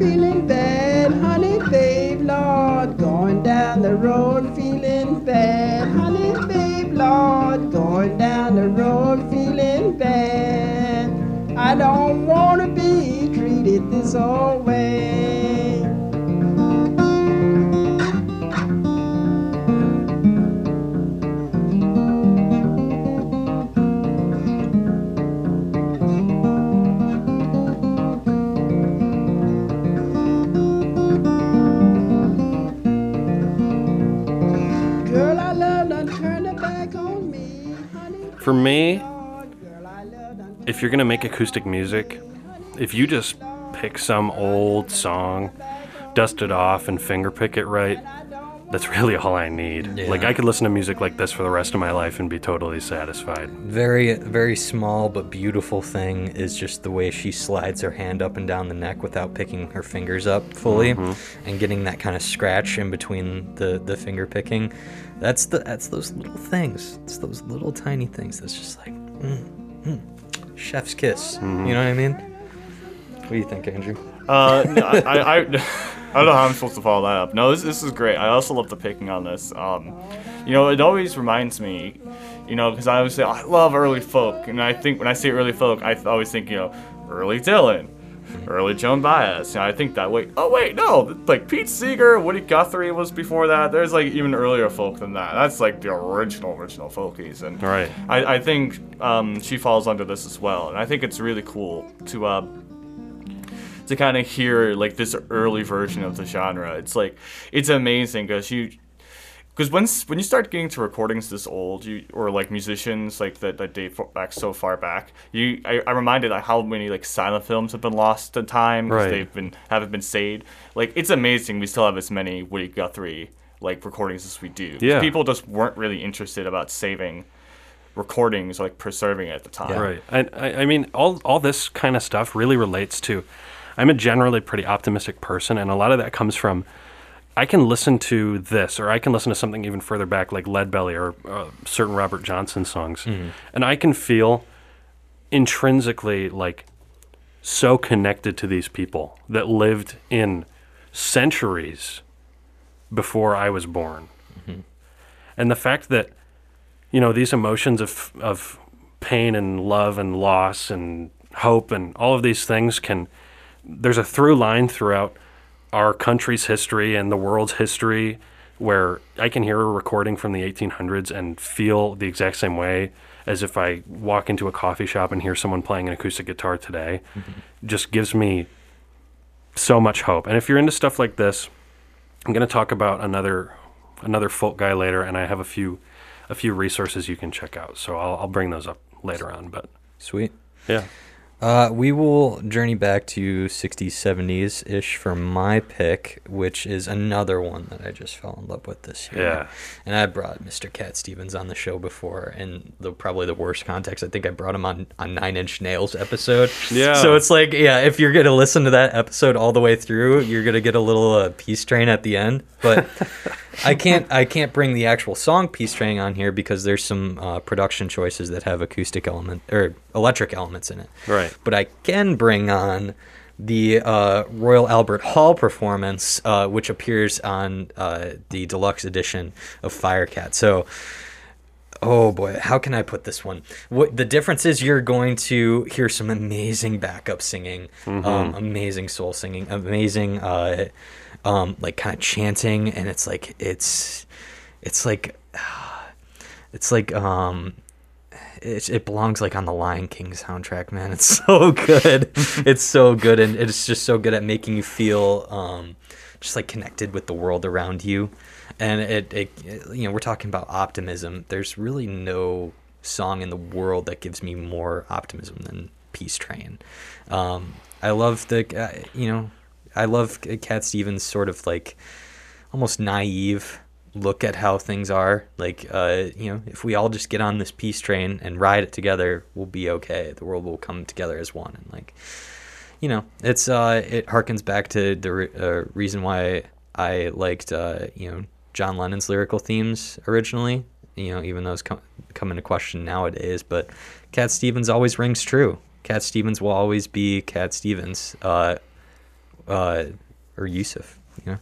Feeling bad, honey, babe, Lord. Going down the road feeling bad, honey, babe, Lord. Going down the road feeling bad. I don't want to be treated this old For me, Lord, girl, I love done if you're gonna make acoustic music, if you just pick some old song, dust it off, and finger pick it right, that's really all I need. Yeah. Like I could listen to music like this for the rest of my life and be totally satisfied. Very, very small but beautiful thing is just the way she slides her hand up and down the neck without picking her fingers up fully, mm-hmm. and getting that kind of scratch in between the the finger picking. That's the that's those little things. It's those little tiny things. That's just like mm, mm, chef's kiss. You know what I mean? What do you think, Andrew? Uh, no, I, I, I, I don't know how I'm supposed to follow that up. No, this, this is great. I also love the picking on this. Um, you know, it always reminds me, you know, because I always say I love early folk, and I think when I say early folk, I always think, you know, early Dylan, early Joan Baez. And I think that way. Oh wait, no, like Pete Seeger, Woody Guthrie was before that. There's like even earlier folk than that. That's like the original original folkies. And Right. I, I think um, she falls under this as well. And I think it's really cool to uh, to kind of hear like this early version of the genre. It's like it's amazing because you because when when you start getting to recordings this old, you or like musicians like that that date back so far back, you I, I'm reminded of how many like silent films have been lost to time 'cause Right. they've been haven't been saved. Like it's amazing we still have as many Woody Guthrie like recordings as we do. Yeah. people just weren't really interested about saving recordings like preserving it at the time. Right. I, I, I mean, all, all this kind of stuff really relates to. I'm a generally pretty optimistic person, and a lot of that comes from. I can listen to this, or I can listen to something even further back, like Lead Belly or uh, certain Robert Johnson songs, and I can feel intrinsically like so connected to these people that lived in centuries before I was born. And the fact that you know these emotions of of pain and love and loss and hope and all of these things can there's a through line throughout our country's history and the world's history where I can hear a recording from the 1800s and feel the exact same way as if I walk into a coffee shop and hear someone playing an acoustic guitar today. Mm-hmm. Just gives me so much hope. And if you're into stuff like this, I'm going to talk about another another folk guy later, and I have a few a few resources you can check out. So I'll, I'll bring those up later on. But Sweet. yeah, Uh, we will journey back to 60s, 70s ish for my pick, which is another one that I just fell in love with this year. Yeah. And I brought Mr. Cat Stevens on the show before, and the probably the worst context. I think I brought him on on Nine Inch Nails episode. Yeah. So it's like, yeah, if you're gonna listen to that episode all the way through, you're gonna get a little uh, peace train at the end. But I can't I can't bring the actual song Peace Train on here because there's some uh, production choices that have acoustic element or electric elements in it. Right. But I can bring on the uh, Royal Albert Hall performance, uh, which appears on uh, the deluxe edition of Firecat. So. Oh boy, how can I put this one? What the difference is? You're going to hear some amazing backup singing, um, amazing soul singing, amazing, uh, um, like kind of chanting, and it's like it's, it's like, it's like um, it, it belongs like on the Lion King soundtrack, man. It's so good. it's so good, and it's just so good at making you feel um, just like connected with the world around you. And it, it, it- you know, we're talking about optimism. There's really no song in the world that gives me more optimism than Peace Train. Um, I love the, uh, you know, I love Cat Stevens' sort of like almost naive look at how things are. Like, uh, you know, if we all just get on this peace train and ride it together, we'll be okay. The world will come together as one. And like, you know, it's uh, it harkens back to the re- uh, reason why I liked, uh, you know, John Lennon's lyrical themes originally. You know, even it's come, come into question nowadays, but Cat Stevens always rings true. Cat Stevens will always be Cat Stevens, uh, uh, or Yusuf. You know,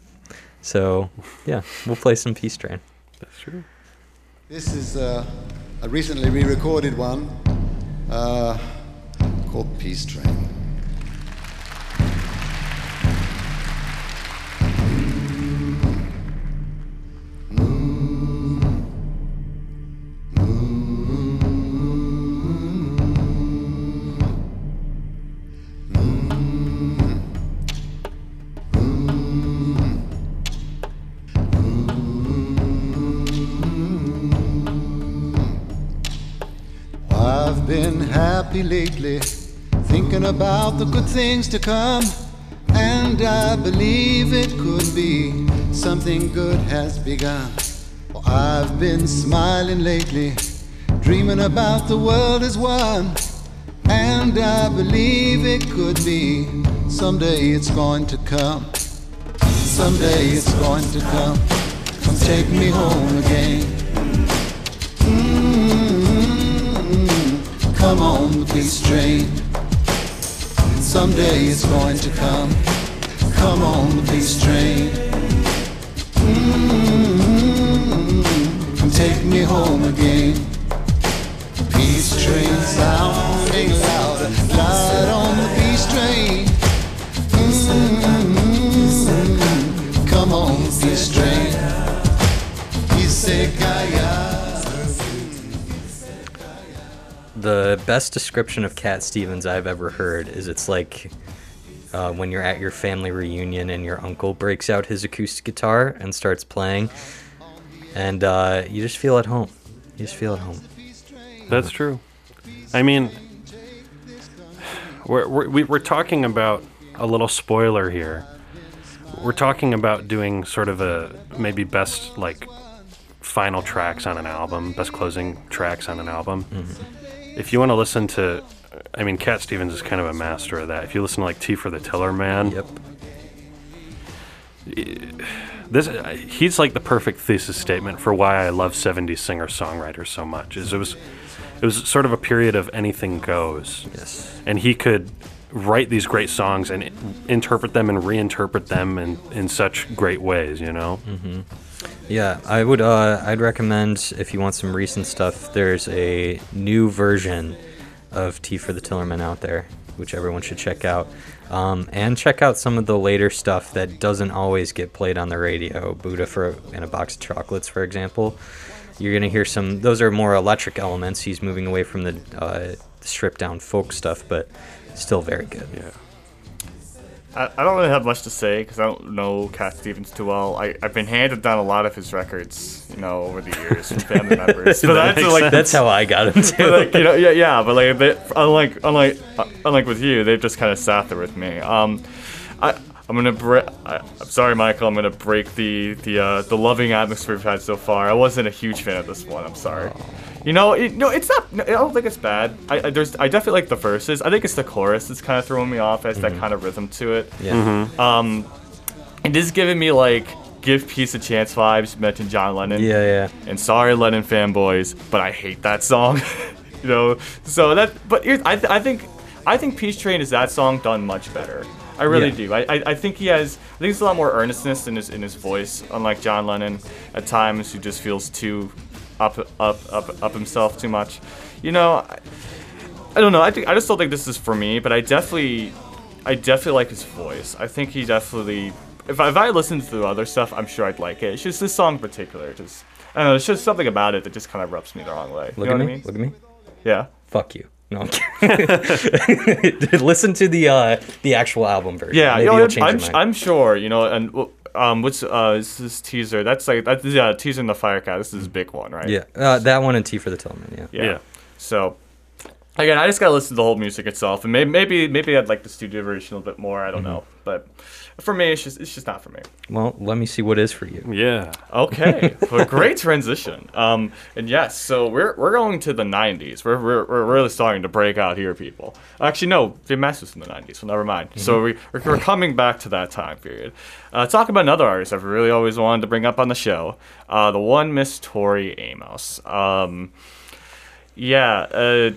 so yeah, we'll play some Peace Train. that's true. This is uh, a recently re recorded one uh, called Peace Train. Happy lately, thinking about the good things to come. And I believe it could be something good has begun. Well, I've been smiling lately, dreaming about the world as one. And I believe it could be someday it's going to come. Someday it's going to come. Come take me home again. Come on the peace train. Someday it's going to come. Come on the peace train. Mm, Come take me home again. Peace train sounding louder. Light on the strain. Mm, Come on, be strain. Isekaya. The best description of Cat Stevens I've ever heard is it's like uh, when you're at your family reunion and your uncle breaks out his acoustic guitar and starts playing, and uh, you just feel at home. You just feel at home. That's true. I mean, we're, we're, we- we're talking about a little spoiler here. We're talking about doing sort of a maybe best like final tracks on an album, best closing tracks on an album. If you want to listen to, I mean, Cat Stevens is kind of a master of that. If you listen to like Tea for the Tillerman, Yep. this he's like the perfect thesis statement for why I love 70s singer songwriters so much. Is it was it was sort of a period of anything goes. Yes. And he could write these great songs and interpret them and reinterpret them in, in such great ways, you know? Mm-hmm. Yeah, I would. Uh, I'd recommend if you want some recent stuff. There's a new version of Tea for the Tillerman out there, which everyone should check out. Um, and check out some of the later stuff that doesn't always get played on the radio. Buddha for in a box of chocolates, for example. You're gonna hear some. Those are more electric elements. He's moving away from the uh, stripped down folk stuff, but still very good. Yeah. I, I don't really have much to say because I don't know Cat Stevens too well. I, I've been handed down a lot of his records, you know, over the years from family members. But that's like That's how I got into but it. like you know, yeah, yeah, but like they, unlike unlike uh, unlike with you, they've just kind of sat there with me. Um, I I'm gonna break. I'm sorry, Michael. I'm gonna break the the uh, the loving atmosphere we've had so far. I wasn't a huge fan of this one. I'm sorry. You know, it, no, it's not. I don't think it's bad. I, I there's I definitely like the verses. I think it's the chorus that's kind of throwing me off as that kind of rhythm to it. Yeah. Um, it is giving me like give peace a chance vibes. Mentioned John Lennon. Yeah, yeah. And sorry, Lennon fanboys, but I hate that song. you know, so that. But here's, I, th- I think, I think Peace Train is that song done much better. I really Yeah. do. I, I, I think he has. I think it's a lot more earnestness in his in his voice, unlike John Lennon at times, who just feels too up up up up himself too much. You know, I, I don't know. I think I just don't think this is for me, but I definitely, I definitely like his voice. I think he definitely. If I, if I listened to the other stuff, I'm sure I'd like it. It's just this song in particular. Just I don't know. It's just something about it that just kind of rubs me the wrong way. Look you know at what me. I mean? Look at me. Yeah. Fuck you. No, I'm kidding. Listen to the uh, the actual album version. Yeah, Maybe you know, I'm, change I'm, your mind. I'm sure, you know, and um, what's uh, is this teaser? That's like that's yeah, teaser in the Firecat. This is his big one, right? yeah, uh, that one and Tea for the Tillerman. Yeah. yeah. Yeah. So again, I just gotta listen to the whole music itself, and maybe maybe maybe I'd like the studio version a little bit more. I don't know, but for me, it's just it's just not for me. Well, let me see what is for you. Yeah. Okay, well, great transition. Um, and yes, so we're we're going to the '90s. We're we're, we're really starting to break out here, people. Actually, no, Dave Masters in the '90s. So never mind. So we we're, we're coming back to that time period. Uh, talk about another artist I've really always wanted to bring up on the show. Uh, the one Miss Tori Amos. Um, yeah. Uh,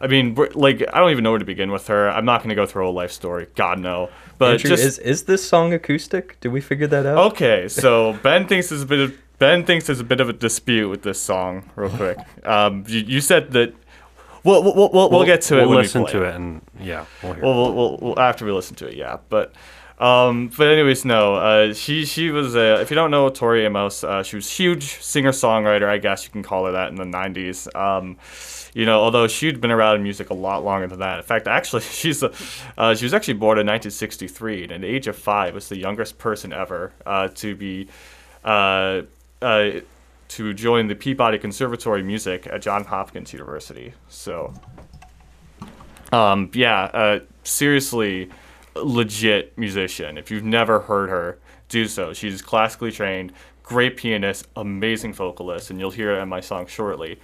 I mean, like, I don't even know where to begin with her. I'm not going to go through her whole life story. God no. But Andrew, just is is this song acoustic? Did we figure that out? Okay, so Ben thinks there's a bit of Ben thinks there's a bit of a dispute with this song. Real quick, um, you, you said that. We'll we'll, we'll, we'll, we'll get to it. We'll when listen we play to it, and yeah, we'll hear. Well, we'll, we'll, we'll after we listen to it, yeah. But um, but anyways, no. Uh, she she was uh, if you don't know Tori Amos, uh, she was huge singer songwriter. I guess you can call her that in the '90s. Um, you know, although she'd been around in music a lot longer than that. In fact, actually, she's a, uh, she was actually born in 1963, and at the age of five, was the youngest person ever uh, to be. Uh, uh, to join the Peabody Conservatory of Music at Johns Hopkins University. So, um, yeah, uh, seriously, legit musician. If you've never heard her, do so. She's classically trained, great pianist, amazing vocalist, and you'll hear it in my song shortly.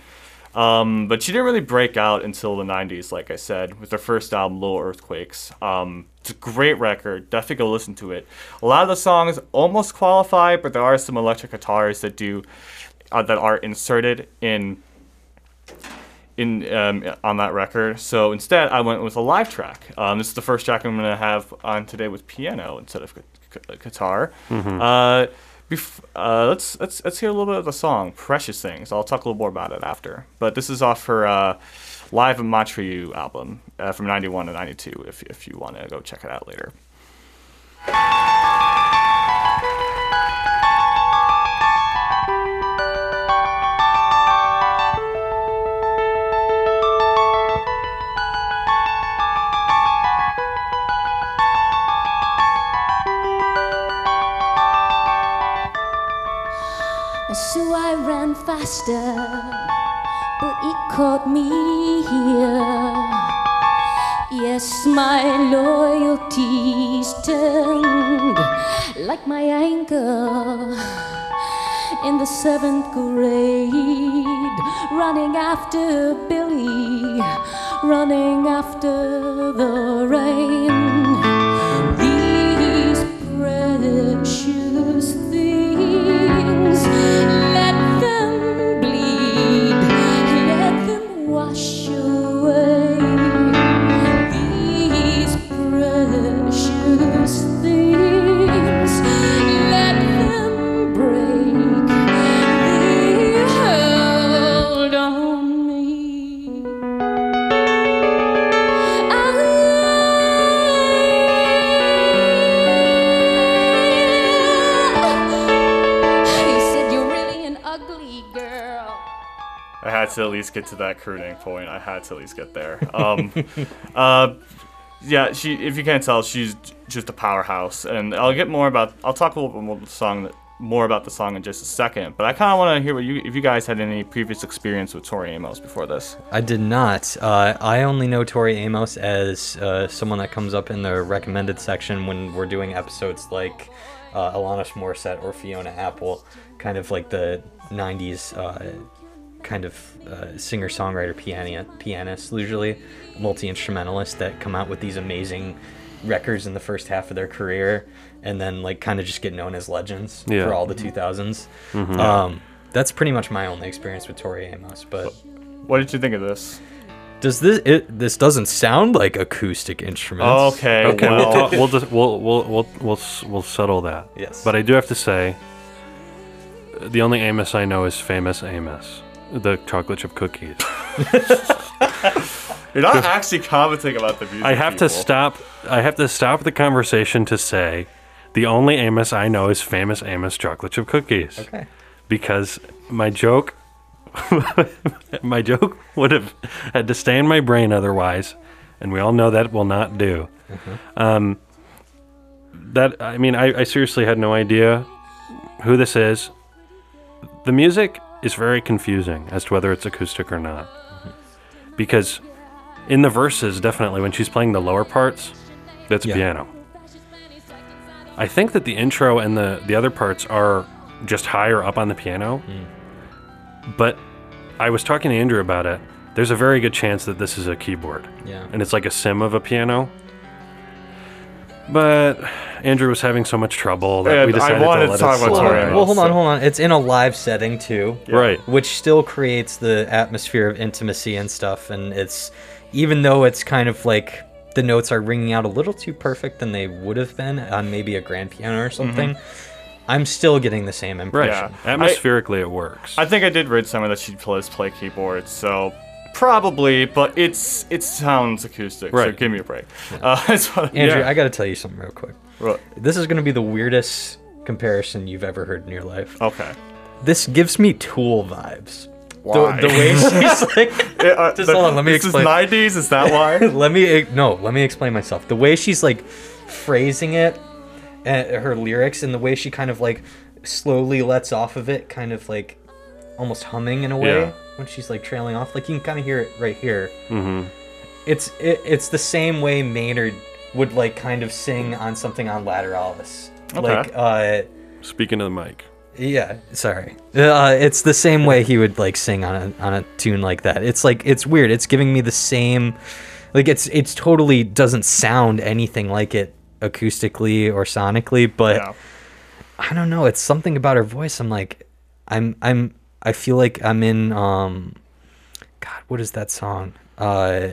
Um, but she didn't really break out until the 90s, like I said, with her first album, Little Earthquakes. Um, it's a great record. Definitely go listen to it. A lot of the songs almost qualify, but there are some electric guitars that do uh, that are inserted in in um, on that record. So instead, I went with a live track. Um, this is the first track I'm going to have on today with piano instead of gu- gu- guitar. Uh, bef- uh, let's let's let's hear a little bit of the song "Precious Things." I'll talk a little more about it after. But this is off her uh, Live in Montreal album uh, from 91 to 92 if, if you want to go check it out later. So I ran faster, but it caught me here. Yes, my loyalties turned like my anger in the seventh grade, running after Billy, running after the rain. To at least get to that crooning point. I had to at least get there. Um, uh, yeah, she. If you can't tell, she's just a powerhouse, and I'll get more about. I'll talk a little bit more about the song, more about the song in just a second. But I kind of want to hear what you, if you guys had any previous experience with Tori Amos before this. I did not. Uh, I only know Tori Amos as uh, someone that comes up in the recommended section when we're doing episodes like uh, Alanis Morissette or Fiona Apple, kind of like the 90s uh, kind of uh, singer songwriter piano- pianist, usually multi instrumentalist that come out with these amazing records in the first half of their career and then like kind of just get known as legends Yeah. for all the 2000s. Um, that's pretty much my only experience with Tori Amos, but. What did you think of this? Does this it this doesn't sound like acoustic instruments? Okay. Okay, well, we'll, we'll just we'll we'll we'll we'll we'll settle that. Yes. But I do have to say, the only Amos I know is famous Amos, the chocolate chip cookies. You're not actually commenting about the music. I have to stop. I have to stop the conversation to say, the only Amos I know is famous Amos chocolate chip cookies. Okay. Because my joke, my joke would have had to stay in my brain otherwise, and we all know that will not do. Um, that I mean, I, I seriously had no idea who this is. The music is very confusing as to whether it's acoustic or not, because in the verses, definitely when she's playing the lower parts, that's Yeah. piano. I think that the intro and the the other parts are just higher up on the piano. Mm. But I was talking to Andrew about it. There's a very good chance that this is a keyboard. Yeah. And it's like a sim of a piano. But Andrew was having so much trouble that Yeah, we I decided wanted to to let talk it about slide. Tori Well, hold on, hold on. It's in a live setting too, Right. which still creates the atmosphere of intimacy and stuff. And it's even though it's kind of like the notes are ringing out a little too perfect than they would have been on maybe a grand piano or something. Mm-hmm. I'm still getting the same Right. impression. Yeah. Atmospherically, it works. I think I did read somewhere that she plays play keyboards, so probably, but it's it sounds acoustic. So Right. give me a break. Uh, that's what, Andrew, yeah. I got to tell you something real quick. What? This is going to be the weirdest comparison you've ever heard in your life. Okay. This gives me Tool vibes. Why? The, the way she's like, Yeah, uh, Just the- hold on, let me this explain. is 90s. Is that why? let me no, let me explain myself. The way she's like phrasing it, uh, her lyrics, and the way she kind of like slowly lets off of it, kind of like almost humming in a way Yeah. When she's like trailing off. Like you can kind of hear it right here. Mm-hmm. It's it, it's the same way Maynard would like kind of sing on something on Lateralus. Like uh Speaking to the mic. yeah, sorry. Uh, it's the same way he would like sing on a on a tune like that. It's like it's weird. It's giving me the same, like it's it's totally doesn't sound anything like it acoustically or sonically. But yeah. I don't know. It's something about her voice. I'm like, I'm I'm I feel like I'm in um, God, what is that song? Uh,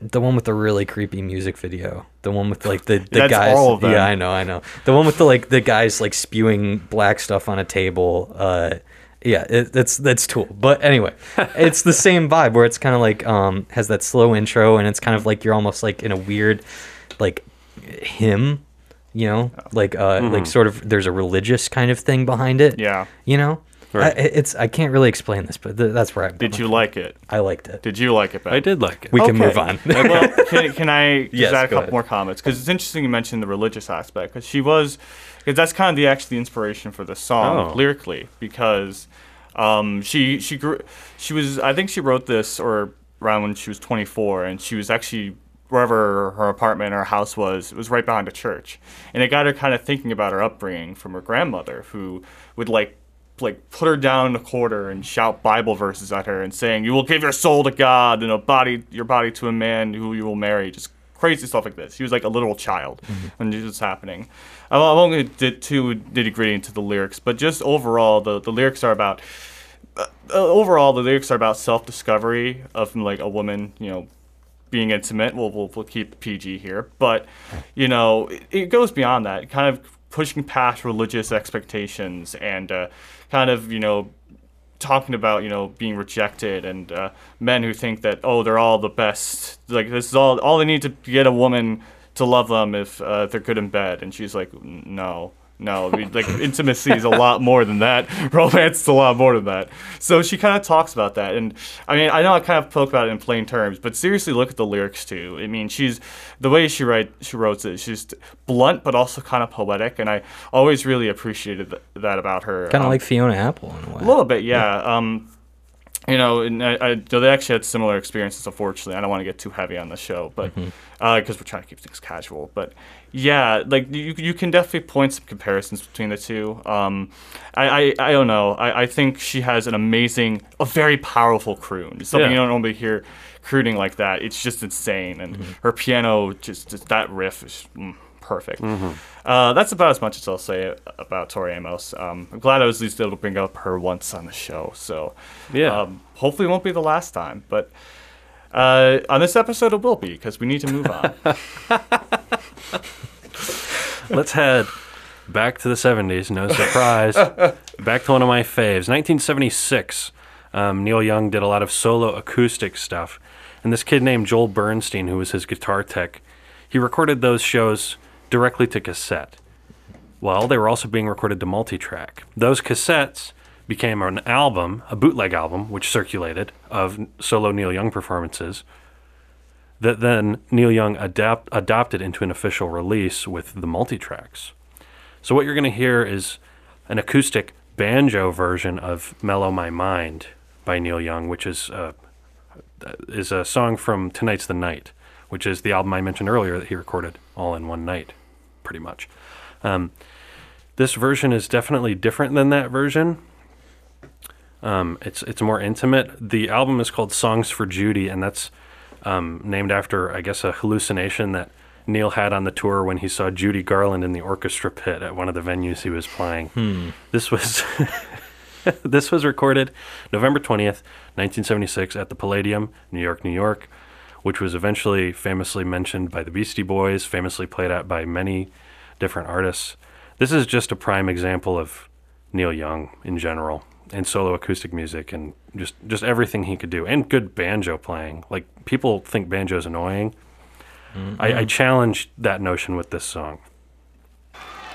the one with the really creepy music video. The one with like the, the guys. all of them. Yeah, I know, I know. The one with the like the guys like spewing black stuff on a table. Uh, Yeah, it, that's that's Tool. But anyway, it's the same vibe where it's kind of like um has that slow intro and it's kind of like you're almost like in a weird like hymn, you know, like uh like sort of there's a religious kind of thing behind it. Yeah. You know, Right. I, it's I can't really explain this, but th- that's where I'm. Did you like it? I liked it. Did you like it? Ben? I did like it. We can Okay. move on. well, can, can I just Yes, add a go couple ahead. more comments? Because it's interesting you mentioned the religious aspect. Because she was, because that's kind of the actually the inspiration for the song Oh. lyrically. Because um, she she grew, she was I think she wrote this or around when she was 24, and she was actually wherever her apartment or house was, it was right behind a church, and it got her kind of thinking about her upbringing from her grandmother, who would like like put her down in a quarter and shout Bible verses at her and saying, "You will give your soul to God and a body, your body to a man who you will marry." Just crazy stuff like this. She was like a literal child when this was happening. I won't- get too nitty gritty into the lyrics, but just overall, the the lyrics are about. Uh, overall, the lyrics are about self-discovery of like a woman, you know, being intimate. We'll, we'll, we'll keep PG here. But, you know, it, it goes beyond that, kind of pushing past religious expectations and uh, kind of, you know, talking about, you know, being rejected and uh, men who think that, oh, they're all the best. Like, this is all, all they need to get a woman to love them if uh, they're good in bed. And she's like, no. No, I mean, like intimacy is a lot more than that. Romance is a lot more than that. So she kind of talks about that, and I mean, I know I kind of spoke about it in plain terms, but seriously, look at the lyrics too. I mean, she's the way she write she wrote it. She's blunt, but also kind of poetic, and I always really appreciated th- that about her. kind of Um, like Fiona Apple in a way. a little bit, yeah. Um, you know, and I, I, they actually had similar experiences. Unfortunately, I don't want to get too heavy on the show, but because we're trying to keep things casual. But yeah, like you, you can definitely point some comparisons between the two. Um, I, I, I don't know. I, I think she has an amazing, a very powerful croon. It's something Yeah. you don't normally hear crooning like that. It's just insane, and her piano just, just that riff is. Mm, Perfect. Uh, that's about as much as I'll say about Tori Amos. Um, I'm glad I was at least able to bring up her once on the show. So, Yeah. um, hopefully it won't be the last time. But uh, on this episode, it will be because we need to move on. Let's head back to the 70s. No surprise. back to one of my faves. 1976. Um, Neil Young did a lot of solo acoustic stuff. And this kid named Joel Bernstein, who was his guitar tech, he recorded those shows directly to cassette. Well, they were also being recorded to multi track. Those cassettes became an album, a bootleg album, which circulated of solo Neil Young performances that then Neil Young adapt, adopted into an official release with the multi-tracks. So what you're going to hear is an acoustic banjo version of "Mellow My Mind" by Neil Young, which is uh, is a song from "Tonight's the Night," which is the album I mentioned earlier that he recorded all in one night, pretty much. Um, this version is definitely different than that version. Um, it's it's more intimate. The album is called "Songs for Judy," and that's um, named after, I guess, a hallucination that Neil had on the tour when he saw Judy Garland in the orchestra pit at one of the venues he was playing. This was this was recorded November twentieth, nineteen seventy six, at the Palladium, New York, New York, which was eventually famously mentioned by the Beastie Boys, famously played at by many different artists. This is just a prime example of Neil Young in general and solo acoustic music and just just everything he could do and good banjo playing. Like people think banjo's annoying. Mm-hmm. I, I challenge that notion with this song.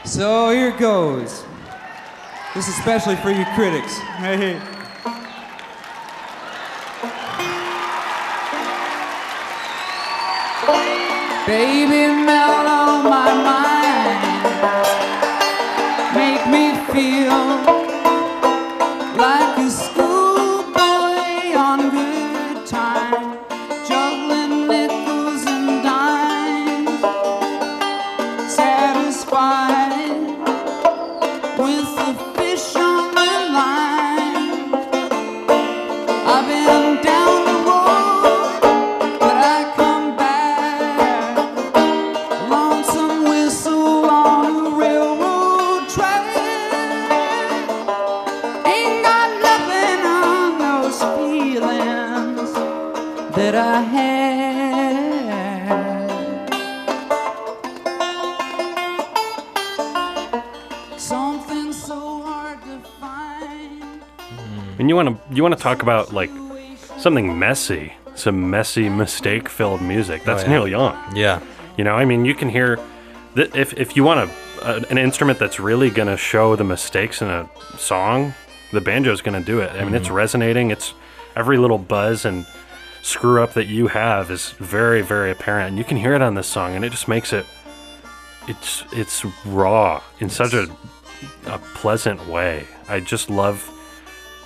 So here goes. This is especially for you critics. Hey. Baby, melt on my mind. You want to to talk about like something messy, some messy, mistake-filled music. That's oh, yeah. Neil Young. Yeah. You know, I mean, you can hear that if if you want a, a uh, an instrument that's really gonna show the mistakes in a song, the banjo's gonna do it. I mean, it's mm-hmm. resonating. It's every little buzz and screw up that you have is very very apparent, and you can hear it on this song, and it just makes it. It's it's raw in such a a pleasant way. I just love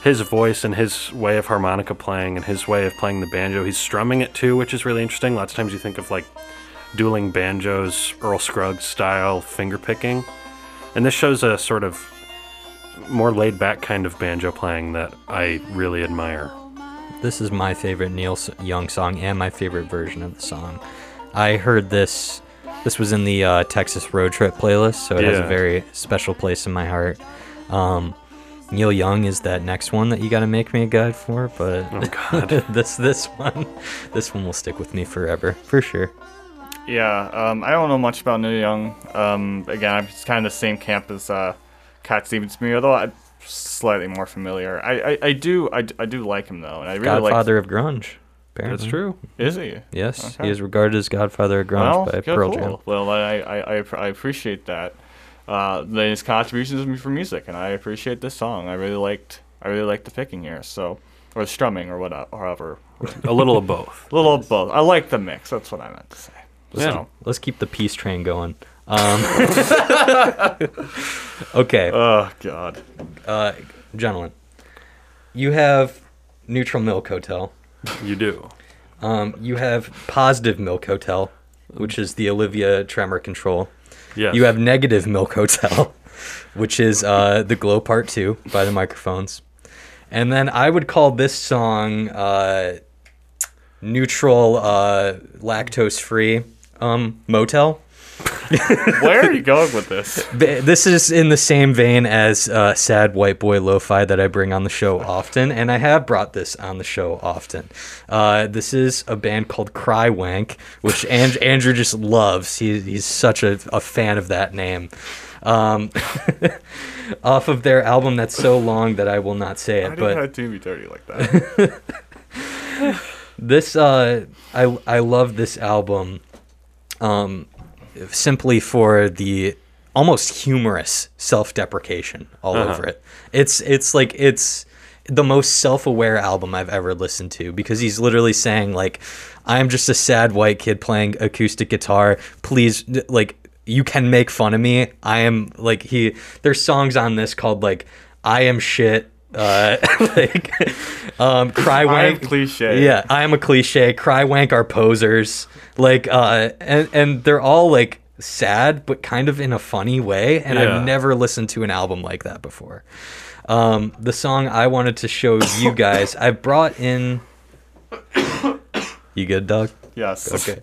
his voice and his way of harmonica playing and his way of playing the banjo. He's strumming it too, which is really interesting. Lots of times you think of like dueling banjos, Earl Scruggs style finger picking. And this shows a sort of more laid back kind of banjo playing that I really admire. This is my favorite Neil Young song and my favorite version of the song. I heard this. This was in the uh, Texas Road Trip playlist, so it has a very special place in my heart. Um, Neil Young is that next one that you got to make me a guide for, but Oh, God. this this one, this one will stick with me forever for sure. Yeah, um, I don't know much about Neil Young. Um, again, I'm kind of the same camp as uh, Cat Stevens to me, although I'm slightly more familiar. I, I, I do I, I do like him though, and I really like Godfather of grunge. Apparently. That's true. Is he? Yes, Okay. he is regarded as Godfather of grunge Well, by Pearl cool. Jam. Well, I, I, I, I appreciate that. Uh, then his contributions for music, and I appreciate this song. I really liked I really liked the picking here, so or the strumming or whatever. However, A little of both. a little of both. I like the mix. That's what I meant to say. Yeah. So, Let's keep the peace train going. Um, okay. oh God. uh, gentlemen, you have Neutral Milk Hotel. You do. Um, you have Positive Milk Hotel, which is the Olivia Tremor Control. Yes. You have Negative Milk Hotel, which is uh, the Glow Part 2 by the microphones. And then I would call this song uh, Neutral uh, Lactose Free um, Motel. Where are you going with this? This is in the same vein as uh, Sad White Boy Lo-Fi that I bring on the show often, and I have brought this on the show often. Uh, this is a band called Crywank, which and- Andrew just loves. He, he's such a, a fan of that name. Um, off of their album that's so long that I will not say it, didn't but to do me dirty like that. this uh i i love this album um simply for the almost humorous self-deprecation all Uh-huh. over it. It's it's like it's the most self-aware album i've ever listened to because he's literally saying like i'm just a sad white kid playing acoustic guitar. Please like you can make fun of me. I am like he there's songs on this called like i am shit uh like um cry wank cliche. yeah i am a cliche cry wank are posers like uh and and they're all like sad but kind of in a funny way and Yeah. i've never listened to an album like that before um the song i wanted to show you guys i brought in you good dog Yes. Okay.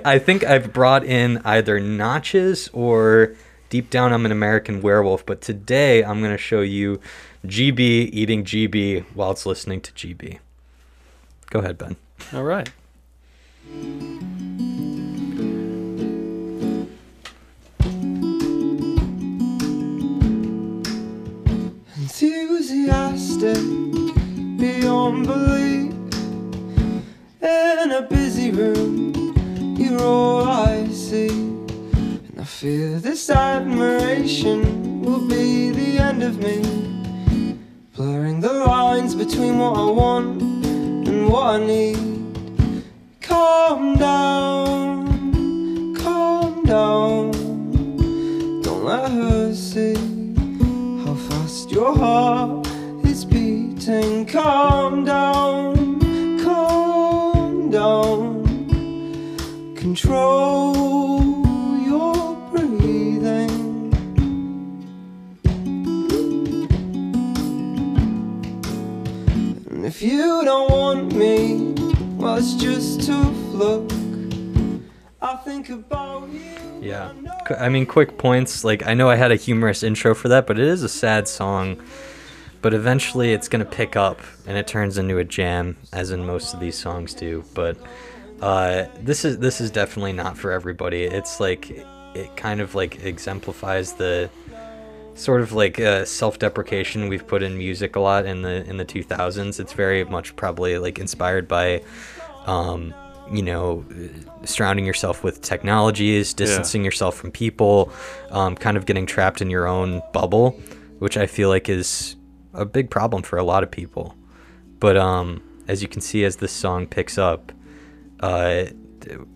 I think I've brought in either Notches or Deep Down I'm an American Werewolf, but today I'm going to show you GB eating GB while it's listening to GB. Go ahead, Ben. All right. enthusiastic beyond belief. In a busy room, you're all I see. And I fear this admiration will be the end of me. Blurring the lines between what I want and what I need. Calm down, calm down. Don't let her see how fast your heart is beating. Calm down, calm down. Control if you don't want me, well, it's just tough luck. I think about you. Yeah. I mean, quick points. Like, I know I had a humorous intro for that, but it is a sad song. But eventually it's going to pick up and it turns into a jam, as in most of these songs do. But uh, this is this is definitely not for everybody. It's like it kind of like exemplifies the sort of like uh, self-deprecation we've put in music a lot in the in the 2000s. It's very much probably like inspired by, um, you know, surrounding yourself with technologies, distancing yourself from people, um, kind of getting trapped in your own bubble, which I feel like is a big problem for a lot of people. But um, as you can see, as this song picks up, uh,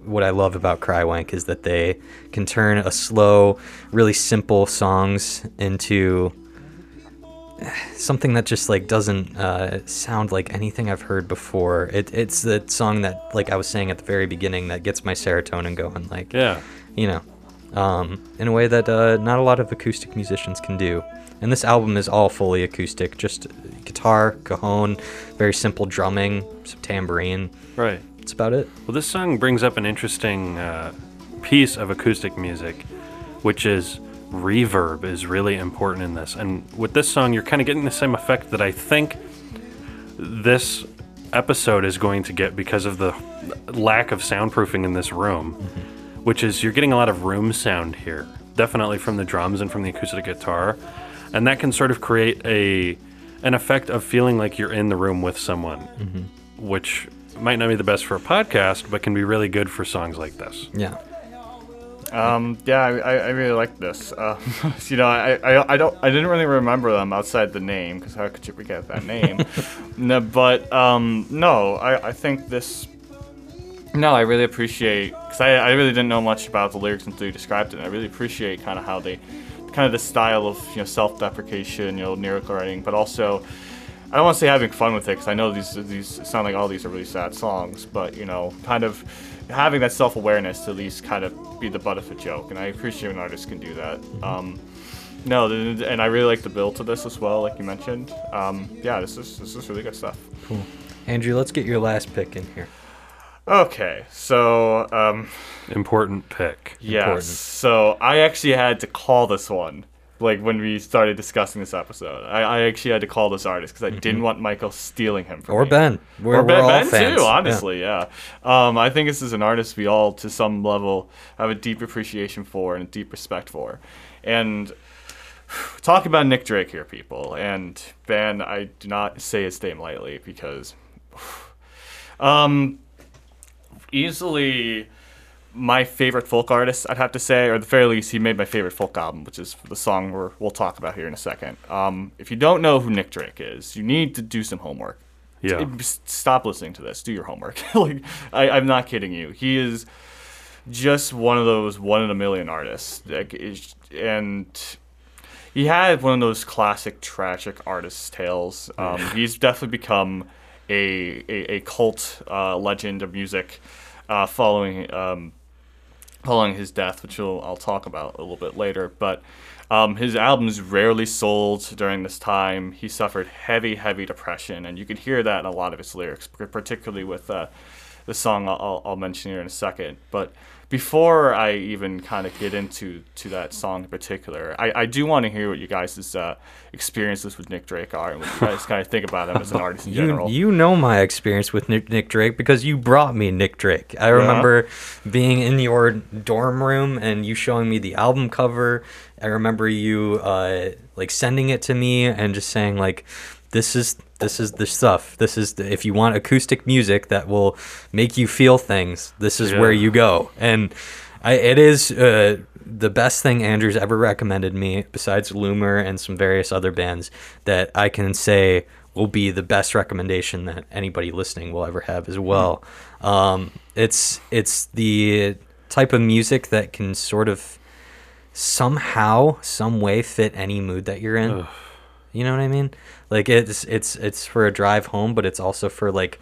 what I love about Crywank is that they can turn a slow, really simple songs into something that just like doesn't uh, sound like anything I've heard before. It, it's the song that, like I was saying at the very beginning, that gets my serotonin going. Like, Yeah. you know, um, in a way that uh, not a lot of acoustic musicians can do. And this album is all fully acoustic, just guitar, cajon, very simple drumming, some tambourine. Right. That's about it. Well, this song brings up an interesting uh, piece of acoustic music, which is reverb is really important in this. And with this song, you're kind of getting the same effect that I think this episode is going to get because of the lack of soundproofing in this room, which is you're getting a lot of room sound here, definitely from the drums and from the acoustic guitar, and that can sort of create a an effect of feeling like you're in the room with someone, which might not be the best for a podcast, but can be really good for songs like this. Yeah. Um, yeah, I, I I really like this. Uh, you know, I, I, I don't I didn't really remember them outside the name because how could you forget that name? no, but um, no, I, I think this. No, I really appreciate because I, I really didn't know much about the lyrics until you described it. And I really appreciate kind of how they, kind of the style of you know self-deprecation, you know, lyrical writing, but also. I don't want to say having fun with it because I know these these sound like all these are really sad songs, but you know, kind of having that self awareness to at least kind of be the butt of a joke, and I appreciate when artists can do that. Um, no, th- th- and I really like the build to this as well, like you mentioned. Um, yeah, this is this is really good stuff. Cool. Andrew, let's get your last pick in here. Okay, so um, Important pick. yes, Important. so I actually had to call this one. Like when we started discussing this episode, I, I actually had to call this artist because I didn't want Michael stealing him from Or me. Ben. We're, or Ben, all ben fans. too, Yeah. honestly, yeah. Um, I think this is an artist we all, to some level, have a deep appreciation for and a deep respect for. And talk about Nick Drake here, people. And Ben, I do not say his name lightly because, um, easily my favorite folk artist, I'd have to say, or the very least, he made my favorite folk album, which is the song we're, we'll talk about here in a second. Um, if you don't know who Nick Drake is, you need to do some homework. Yeah. Stop listening to this. Do your homework. like, I, I'm not kidding you. He is just one of those one in a million artists. Like, and he had one of those classic tragic artist tales. Um, he's definitely become a, a, a cult uh, legend of music uh, following um, following his death, which we'll, I'll talk about a little bit later. But um, his albums rarely sold during this time. He suffered heavy, heavy depression, and you can hear that in a lot of his lyrics, particularly with uh, the song I'll- I'll mention here in a second. But before I even kind of get into to that song in particular, I, I do want to hear what you guys' uh, experiences with Nick Drake are, and what you guys kind of think about him as an artist in You, general. you know my experience with Nick, Nick Drake because you brought me Nick Drake. I remember being in your dorm room and you showing me the album cover. I remember you uh, like sending it to me and just saying like, "This is this is the stuff. This is the, if you want acoustic music that will make you feel things. This is where you go." And I, it is uh, the best thing Andrew's ever recommended me, besides Loomer and some various other bands, that I can say will be the best recommendation that anybody listening will ever have as well. Um, it's it's the type of music that can sort of somehow, some way fit any mood that you're in. You know what I mean? Like it's it's it's for a drive home, but it's also for like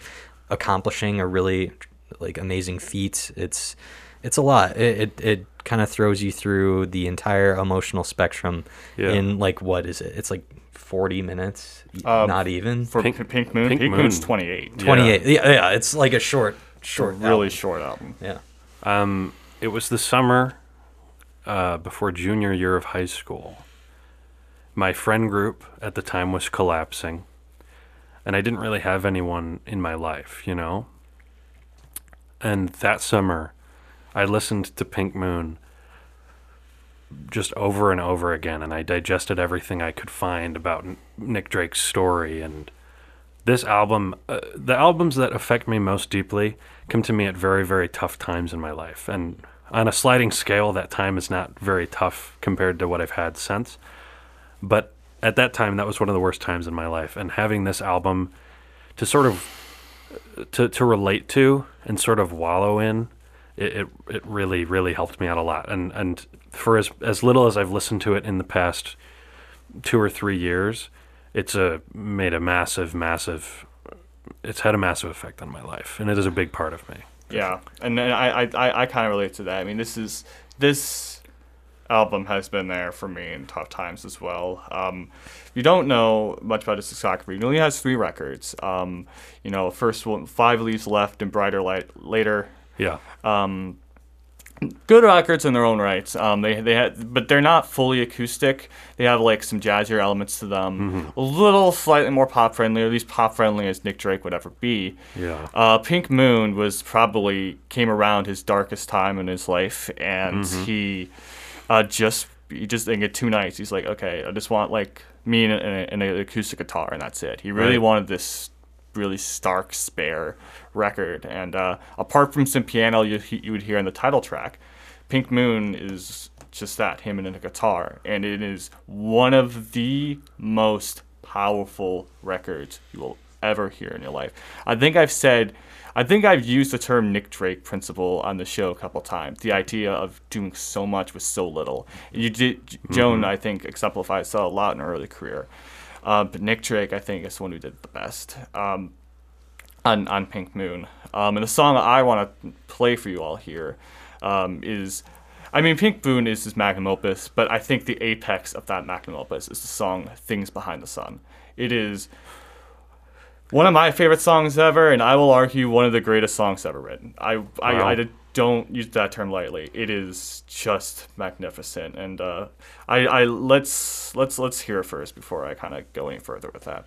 accomplishing a really like amazing feat. It's it's a lot. It it, it kind of throws you through the entire emotional spectrum Yeah. in like what is it? It's like 40 minutes, Um, not even. For Pink- Pink, Pink Moon, Pink Pink, Moon's Moon. 28. 28. Yeah. yeah, it's like a short Short, short really album. short album. Yeah. Um, it was the summer uh, before junior year of high school. My friend group at the time was collapsing, and I didn't really have anyone in my life, you know? And that summer, I listened to Pink Moon just over and over again, and I digested everything I could find about Nick Drake's story. And this album, uh, the albums that affect me most deeply, come to me at very, very tough times in my life. And on a sliding scale, that time is not very tough compared to what I've had since. But at that time, that was one of the worst times in my life. And having this album to sort of to to relate to and sort of wallow in, it, it it really really helped me out a lot. And and for as as little as I've listened to it in the past two or three years, it's a made a massive massive. It's had a massive effect on my life, and it is a big part of me. Yeah, and I I, I, I kind of relate to that. I mean, this is this album has been there for me in tough times as well. Um, if you don't know much about his discography, he only has three records. Um, you know, first one, Five Leaves Left and Brighter Light Later. Yeah. Um, good records in their own rights. Um, they they had, but they're not fully acoustic. They have like some jazzier elements to them. A little slightly more pop friendly, or at least pop friendly as Nick Drake would ever be. Yeah. Uh, Pink Moon was probably came around his darkest time in his life, and Mhm. he uh, just he just in two nights he's like, okay, I just want like me and, and, and an acoustic guitar, and that's it. He really Right. wanted this really stark, spare record, and uh, apart from some piano you you would hear in the title track, Pink Moon is just that him and a guitar, and it is one of the most powerful records you will ever hear in your life. I think I've said, I think I've used the term Nick Drake principle on the show a couple times. The idea of doing so much with so little. You did, Joan, Mhm. I think, exemplifies that a lot in her early career. Uh, but Nick Drake, I think, is the one who did it the best um, on on Pink Moon. Um, and the song I want to play for you all here um, is, I mean, Pink Moon is his magnum opus, but I think the apex of that magnum opus is the song "Things Behind the Sun." It is one of my favorite songs ever, and I will argue one of the greatest songs ever written. I I, Wow. I did- don't use that term lightly. It is just magnificent, and uh, I I let's let's let's hear it first before I kind of go any further with that.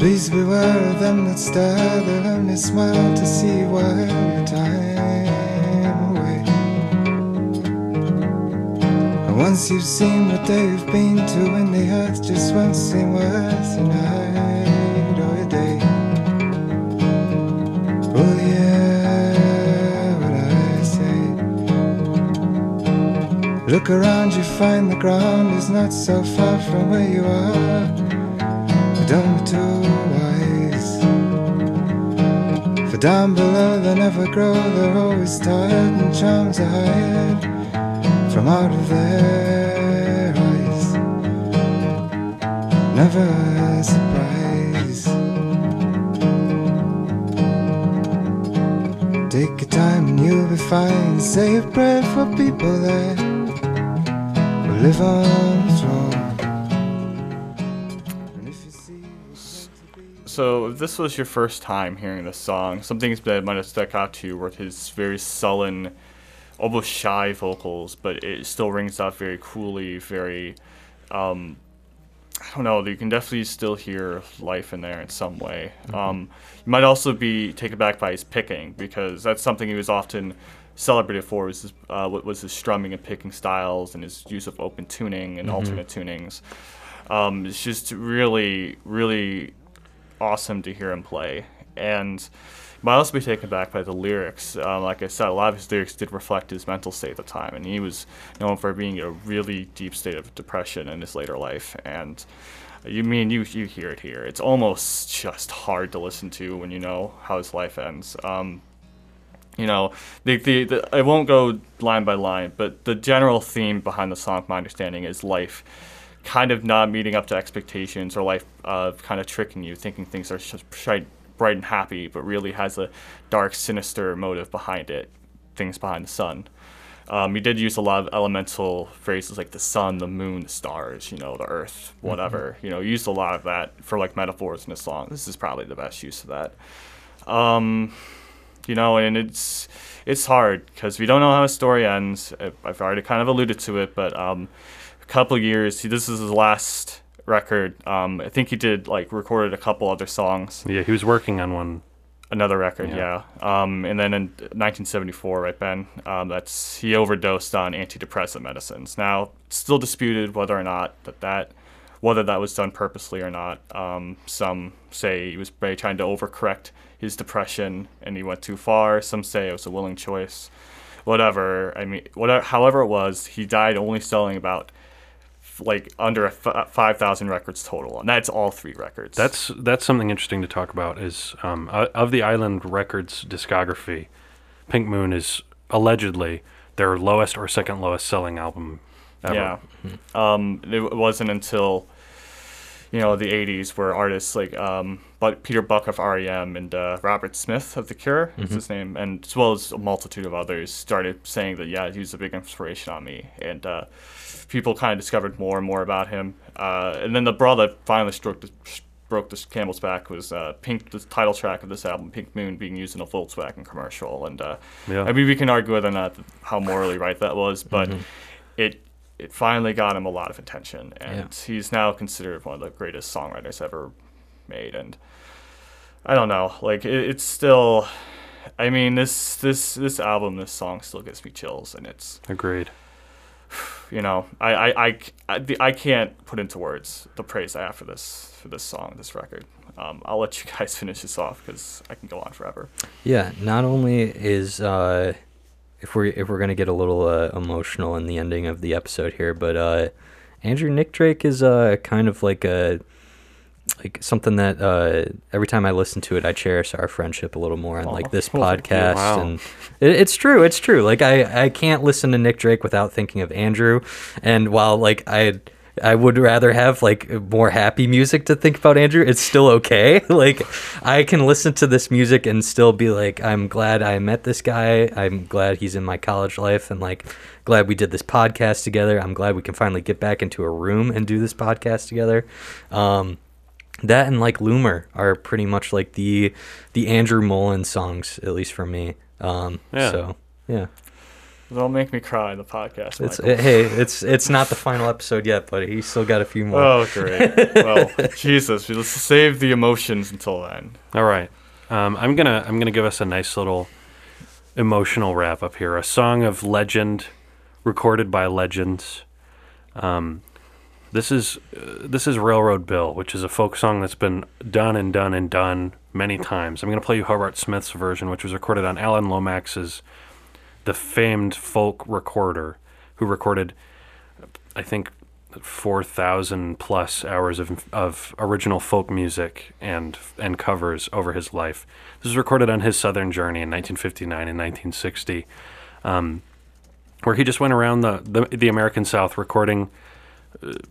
Please beware of them that stare, they'll only smile to see you while time away. And once you've seen what they've been to, and the earth just won't seem worth a night or a day. Oh yeah, what I say. Look around, you find the ground is not so far from where you are. Too wise. For down below they never grow, they're always tired and charms are hired from out of their eyes. Never a surprise. Take your time and you'll be fine. Say a prayer for people that will live on So, if this was your first time hearing this song, some things that might have stuck out to you were his very sullen, almost shy vocals, but it still rings out very coolly, very, um, I don't know, you can definitely still hear life in there in some way. Um, you might also be taken back by his picking, because that's something he was often celebrated for, was his, uh, what was his strumming and picking styles and his use of open tuning and Mhm. alternate tunings. Um, it's just really, really awesome to hear him play. And you might also be taken back by the lyrics. Um, like I said, a lot of his lyrics did reflect his mental state at the time, and he was known for being in a really deep state of depression in his later life. And you mean you you hear it here. It's almost just hard to listen to when you know how his life ends. Um, you know, the, the, the I won't go line by line, but the general theme behind the song, my understanding, is life kind of not meeting up to expectations or life uh, kind of tricking you, thinking things are just bright, bright and happy, but really has a dark, sinister motive behind it, things behind the sun. Um, he did use a lot of elemental phrases like the sun, the moon, the stars, you know, the earth, whatever. You know, used a lot of that for like metaphors in his song. This is probably the best use of that. Um, you know, and it's it's hard because we don't know how his story ends. I've already kind of alluded to it, but um, a couple years. This is his last record. Um, I think he did like recorded a couple other songs. Yeah, he was working on one. Another record, yeah. Yeah. Um, and then in 1974, right, Ben? Um, that's he overdosed on antidepressant medicines. Now, still disputed whether or not that that whether that was done purposely or not. Um, some say he was trying to overcorrect his depression and he went too far. Some say it was a willing choice. Whatever. I mean, whatever. However it was, he died only selling about like under a f- 5,000 records total, and that's all three records. That's that's something interesting to talk about. Is um, of the Island Records discography, Pink Moon is allegedly their lowest or second lowest selling album ever. Yeah. Um, it wasn't until you know the '80s where artists like um, but Peter Buck of REM and uh, Robert Smith of The Cure, is Mhm. his name, and as well as a multitude of others, started saying that yeah, he was a big inspiration on me, and uh, people kind of discovered more and more about him. Uh, and then the brawl that finally struck the, broke the camel's back was uh, Pink, the title track of this album, Pink Moon, being used in a Volkswagen commercial, and uh, Yeah. I mean we can argue whether or not how morally right that was, but Mhm. it it finally got him a lot of attention, and Yeah. he's now considered one of the greatest songwriters ever made. And I don't know, like it, it's still, I mean this this this album, this song still gives me chills, and it's Agreed. you know I I, I, I, I can't put into words the praise I have for this for this song, this record. Um, I'll let you guys finish this off because I can go on forever. Yeah, not only is uh, if we if we're gonna get a little uh, emotional in the ending of the episode here, but uh, Andrew Nick Drake is uh, kind of like a like something that uh, every time I listen to it, I cherish our friendship a little more. And Aw. like this Well, podcast, Wow. and it, it's true, it's true. Like I I can't listen to Nick Drake without thinking of Andrew. And while like I. I would rather have like more happy music to think about Andrew. It's still okay. Like I can listen to this music and still be like, I'm glad I met this guy. I'm glad he's in my college life and like glad we did this podcast together. I'm glad we can finally get back into a room and do this podcast together. Um, that and like Loomer are pretty much like the the Andrew Mullen songs, at least for me. Um, Yeah. So yeah, Don't make me cry in the podcast. it's Michael. hey, it's it's not the final episode yet, but he's still got a few more. Oh, great. well, Jesus, let's save the emotions until then. All right. Um, I'm gonna I'm gonna give us a nice little emotional wrap up here. A song of legend, recorded by legends. Um, this is uh, this is Railroad Bill, which is a folk song that's been done and done and done many times. I'm gonna play you Hobart Smith's version, which was recorded on Alan Lomax's, the famed folk recorder, who recorded, I think, four thousand plus hours of of original folk music and and covers over his life. This was recorded on his Southern journey in 1959 and 1960, um, where he just went around the, the the American South recording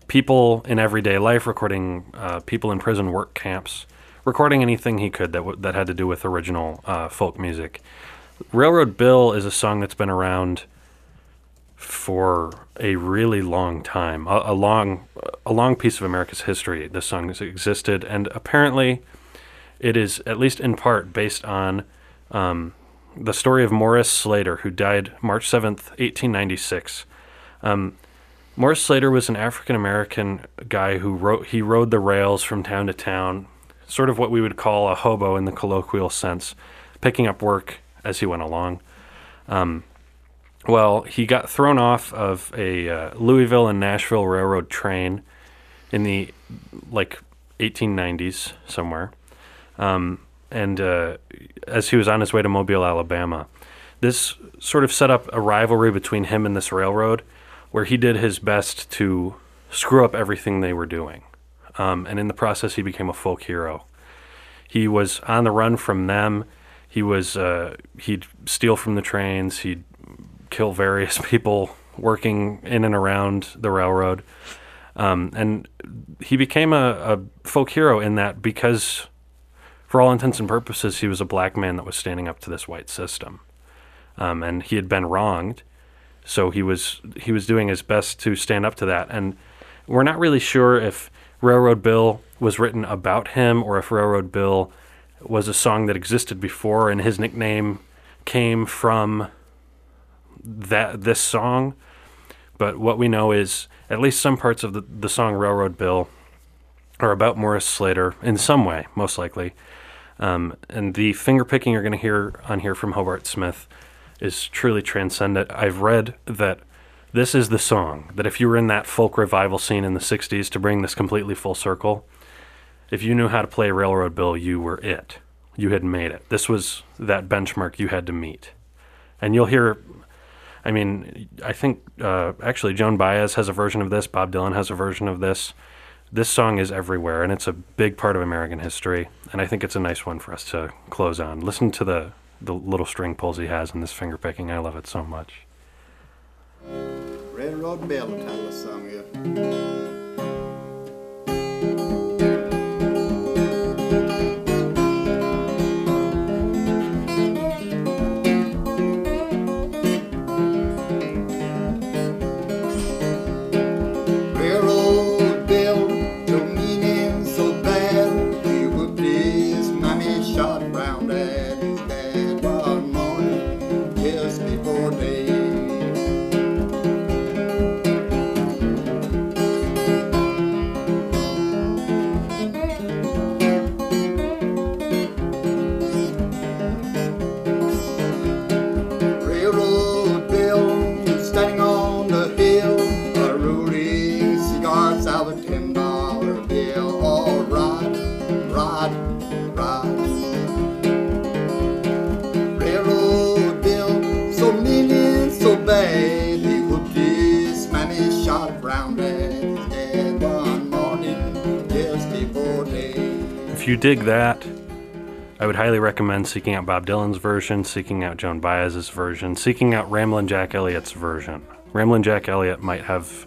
people in everyday life, recording uh, people in prison work camps, recording anything he could that w- that had to do with original uh, folk music. Railroad Bill is a song that's been around for a really long time, a, a long, a long piece of America's history. This song has existed, and apparently, it is at least in part based on um, the story of Morris Slater, who died March seventh, eighteen ninety six. Um, Morris Slater was an African American guy who wrote he rode the rails from town to town, sort of what we would call a hobo in the colloquial sense, picking up work as he went along. Um, well, he got thrown off of a uh, Louisville and Nashville railroad train in the like 1890s somewhere, um, and uh, as he was on his way to Mobile, Alabama, this sort of set up a rivalry between him and this railroad, where he did his best to screw up everything they were doing, um, and in the process, he became a folk hero. He was on the run from them. He was uh, he'd steal from the trains. He'd kill various people working in and around the railroad. Um, and he became a, a folk hero in that because, for all intents and purposes, he was a black man that was standing up to this white system. Um, and he had been wronged, so he was he was doing his best to stand up to that. And we're not really sure if Railroad Bill was written about him or if Railroad Bill was a song that existed before, and his nickname came from that this song. But what we know is at least some parts of the, the song Railroad Bill are about Morris Slater in some way, most likely. Um, and the finger picking you're going to hear on here from Hobart Smith is truly transcendent. I've read that this is the song that if you were in that folk revival scene in the 60s to bring this completely full circle, if you knew how to play Railroad Bill, you were it. You had made it. This was that benchmark you had to meet. And you'll hear, I mean, I think uh, actually Joan Baez has a version of this, Bob Dylan has a version of this. This song is everywhere, and it's a big part of American history. And I think it's a nice one for us to close on. Listen to the, the little string pulls he has in this finger picking. I love it so much. The song is. Dig that, I would highly recommend seeking out Bob Dylan's version, seeking out Joan Baez's version, seeking out Ramblin' Jack Elliott's version. Ramblin' Jack Elliott might have.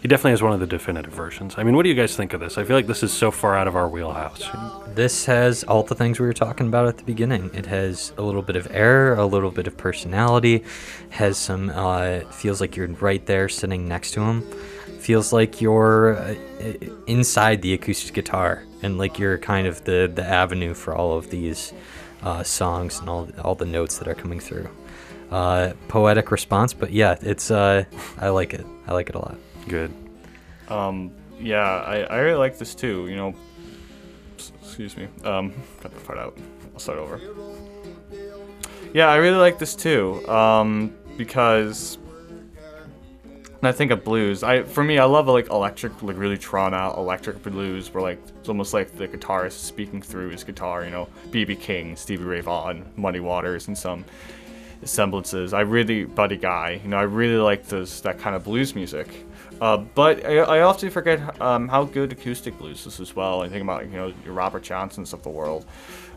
He definitely has one of the definitive versions. I mean, what do you guys think of this? I feel like this is so far out of our wheelhouse. This has all the things we were talking about at the beginning. It has a little bit of air, a little bit of personality, has some uh, feels like you're right there sitting next to him. Feels like you're uh, inside the acoustic guitar and like you're kind of the the avenue for all of these uh, songs and all all the notes that are coming through. Uh, poetic response, but yeah, it's uh, I like it. I like it a lot. Good. Um, yeah, I, I really like this too. You know, excuse me. Um, cut that part out. I'll start over. Yeah, I really like this too. Um, because when I think of blues, I for me, I love like electric, like really drawn out electric blues, where like it's almost like the guitarist speaking through his guitar. You know, B.B. King, Stevie Ray Vaughan, Muddy Waters, and some semblances. I really Buddy Guy. You know, I really like those that kind of blues music. Uh, but I, I often forget um, how good acoustic blues is as well. I think about you know your Robert Johnsons of the world,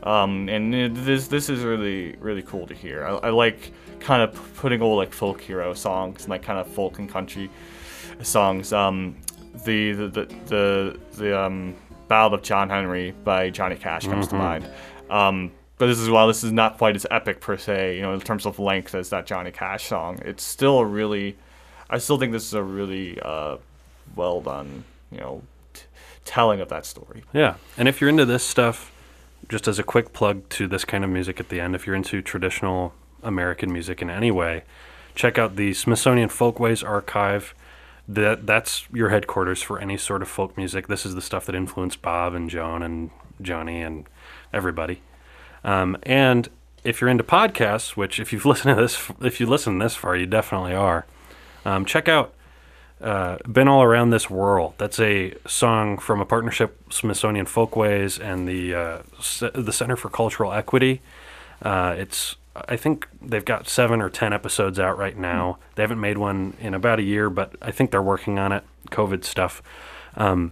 um, and this this is really really cool to hear. I, I like kind of putting old like folk hero songs and like kind of folk and country songs. Um, the the the the, the um, Ballad of John Henry by Johnny Cash comes to Mhm. mind. Um, but this is while this is not quite as epic per se, you know, in terms of length as that Johnny Cash song. It's still a really, I still think this is a really uh, well done, you know, t- telling of that story. Yeah, and if you're into this stuff, just as a quick plug to this kind of music at the end, if you're into traditional American music in any way, check out the Smithsonian Folkways Archive. That that's your headquarters for any sort of folk music. This is the stuff that influenced Bob and Joan and Johnny and everybody. Um, and if you're into podcasts, which if you've listened to this, if you listen this far, you definitely are. Um, check out uh, "Been All Around This World." That's a song from a partnership Smithsonian Folkways and the uh, C- the Center for Cultural Equity. Uh, it's I think they've got seven or ten episodes out right now. They haven't made one in about a year, but I think they're working on it. COVID stuff, um,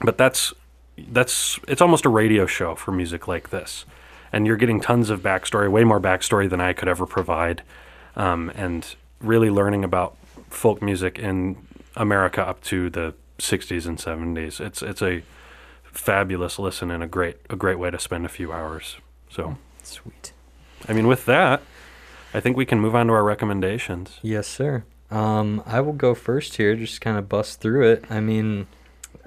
but that's that's it's almost a radio show for music like this, and you're getting tons of backstory, way more backstory than I could ever provide, um, and really learning about folk music in America up to the 60s and 70s. It's it's a fabulous listen and a great a great way to spend a few hours. So sweet. I mean, with that, I think we can move on to our recommendations. Yes, sir. Um, I will go first here, just kind of bust through it. I mean,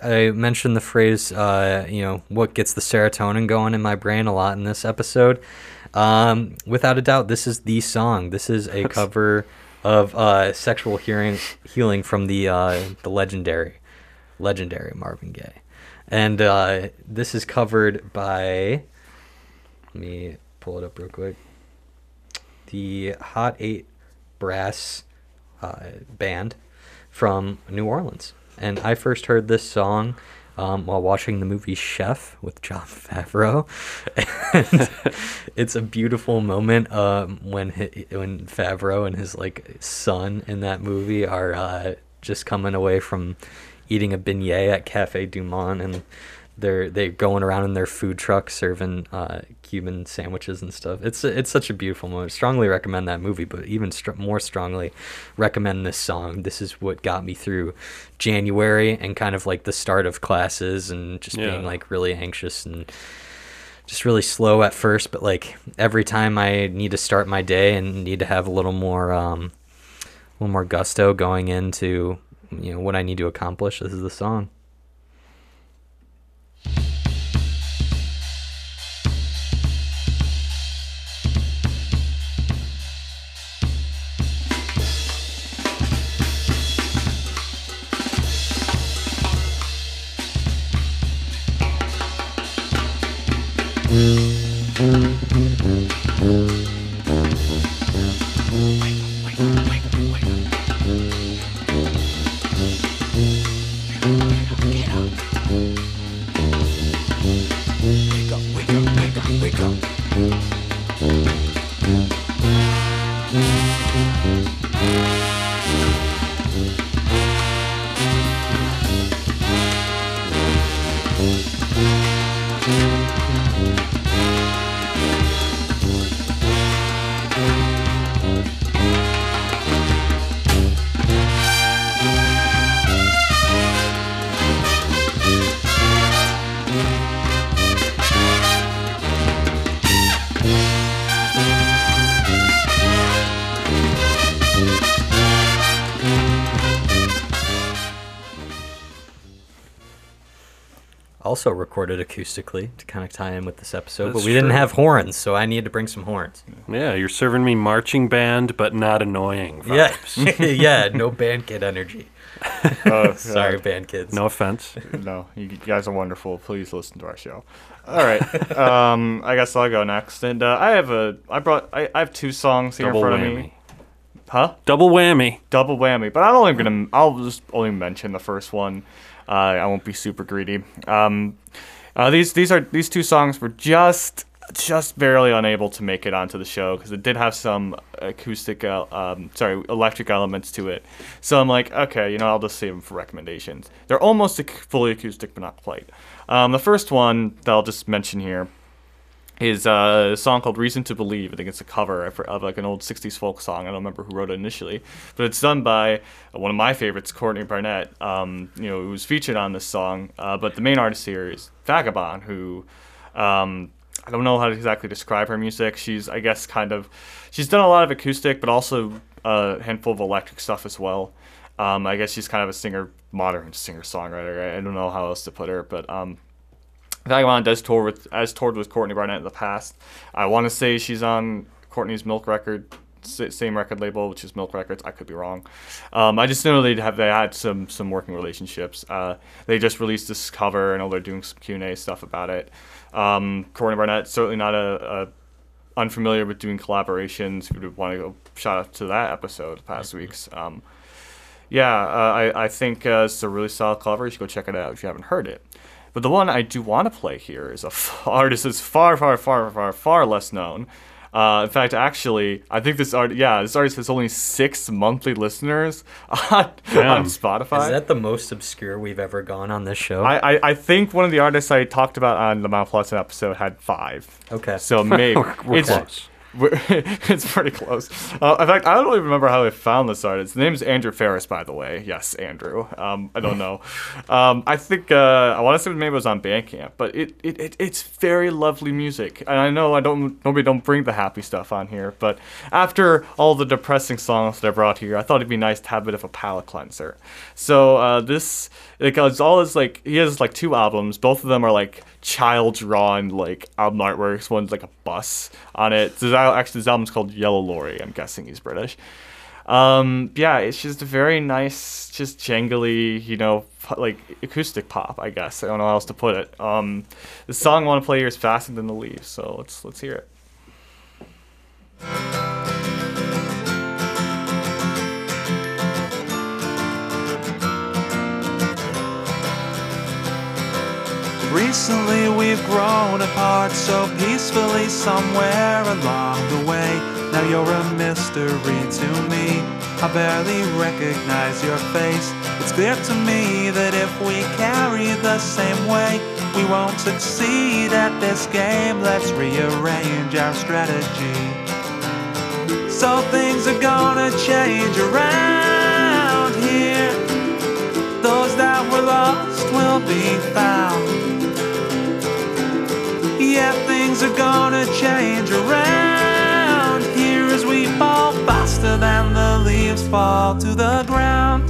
I mentioned the phrase, uh, you know, what gets the serotonin going in my brain a lot in this episode. Um, without a doubt, this is the song. This is a cover of uh, "Sexual Hearing Healing" from the uh, the legendary, legendary Marvin Gaye, and uh, this is covered by. Let me pull it up real quick. The Hot Eight Brass uh, band from New Orleans. And I first heard this song um, while watching the movie Chef with John Favreau. And it's a beautiful moment um, when hi when Favreau and his like son in that movie are uh, just coming away from eating a beignet at Cafe Du Monde and they're they're going around in their food truck serving uh, Cuban sandwiches and stuff. It's it's such a beautiful moment. Strongly recommend that movie, but even str- more strongly recommend this song. This is what got me through January and kind of like the start of classes and just Yeah. being like really anxious and just really slow at first. But like every time I need to start my day and need to have a little more um, a little more gusto going into you know what I need to accomplish, this is the song you Also recorded acoustically to kind of tie in with this episode, but That's we didn't have horns, so I need to bring some horns. Yeah, you're serving me marching band, but not annoying. Yeah, Vibes. yeah, no band kid energy. Oh, Sorry, God. band kids. No offense. no, you guys are wonderful. Please listen to our show. All right, um, I guess I'll go next. And uh, I have a, I brought, I, I have two songs here Double in front of me. Huh? Double whammy. Double whammy. But I'm only gonna, I'll just only mention the first one. Uh, I won't be super greedy. Um, uh, these these are these two songs were just just barely unable to make it onto the show because it did have some acoustic, uh, um, sorry, electric elements to it. So I'm like, okay, you know, I'll just save them for recommendations. They're almost fully acoustic, but not quite. Um, the first one that I'll just mention here is uh, a song called "Reason to Believe." I think it's a cover of, of like an old '60s folk song. I don't remember who wrote it initially, but it's done by one of my favorites, Courtney Barnett. Um, you know, who was featured on this song. Uh, but the main artist here is Vagabon, who um, I don't know how to exactly describe her music. She's, I guess, kind of she's done a lot of acoustic, but also a handful of electric stuff as well. Um, I guess she's kind of a singer, modern singer songwriter. I, I don't know how else to put her, but um, Vagabon does tour with has toured with Courtney Barnett in the past. I want to say she's on Courtney's Milk record, same record label, which is Milk Records. I could be wrong. Um, I just know they have they had some some working relationships. Uh, they just released this cover. Know they're doing some Q and A stuff about it. Um, Courtney Barnett certainly not a, a unfamiliar with doing collaborations. If you want to go shout out to that episode the past weeks. Um, yeah, uh, I, I think uh, it's a really solid cover. You should go check it out if you haven't heard it. But the one I do want to play here is a f- artist that's far, far, far, far, far less known. Uh, in fact, actually, I think this art, yeah, this artist has only six monthly listeners on, on Spotify. Is that the most obscure we've ever gone on this show? I, I, I think one of the artists I talked about on the Mount Pleasant episode had five. Okay. So maybe We're- we're it's close. it's pretty close. Uh, in fact, I don't even remember how I found this artist. His name is Andrew Ferris, by the way. Yes, Andrew. Um, I don't know. Um, I think uh, I want to say maybe it was on Bandcamp, but it, it, it it's very lovely music. And I know I don't normally don't bring the happy stuff on here, but after all the depressing songs that I brought here, I thought it'd be nice to have a bit of a palate cleanser. So uh, this goes all his like he has like two albums. Both of them are like child drawn like album artworks. One's like a bus on it. This al- actually this album's called Yellow Lorry. I'm guessing he's British. Um, yeah, it's just a very nice, just jangly, you know, like acoustic pop. I guess I don't know how else to put it. Um, the song I want to play here is "Faster Than the Leaves," so let's let's hear it. Recently we've grown apart so peacefully somewhere along the way. Now you're a mystery to me. I barely recognize your face. It's clear to me that if we carry the same way, we won't succeed at this game. Let's rearrange our strategy. So things are gonna change around here. Those that were lost will be found. Yeah, things are gonna change around here as we fall faster than the leaves fall to the ground.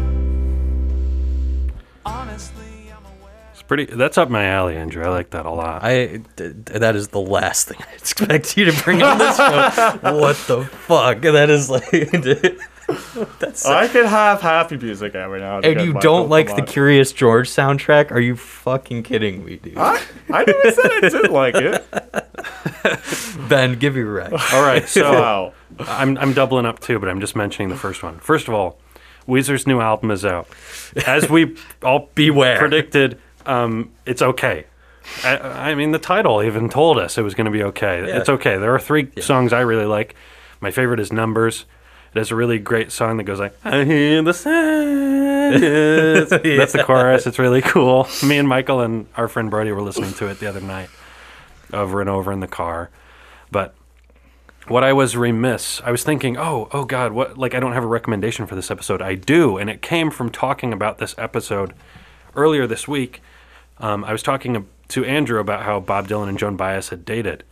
It's pretty. That's up my alley, Andrew. I like that a lot. I d- d- that is the last thing I expect you to bring on this show. what the fuck? That is like that's. I could have happy music every now and and you don't like the. Curious George soundtrack? Are you fucking kidding me, dude? I, I never said I didn't like it. Ben, give me a rec. All right, so Wow. I'm I'm doubling up too, but I'm just mentioning the first one. First of all, Weezer's new album is out. As we all Beware. predicted, um, it's okay. I, I mean, the title even told us it was going to be okay. Yeah. It's okay. There are three songs I really like. My favorite is Numbers. It has a really great song that goes like, I hear the sadness. That's the chorus. It's really cool. Me and Michael and our friend Brody were listening to it the other night over and over in the car. But what I was remiss, I was thinking, oh, oh God, what? Like, I don't have a recommendation for this episode. I do, and it came from talking about this episode earlier this week. Um, I was talking to Andrew about how Bob Dylan and Joan Baez had dated,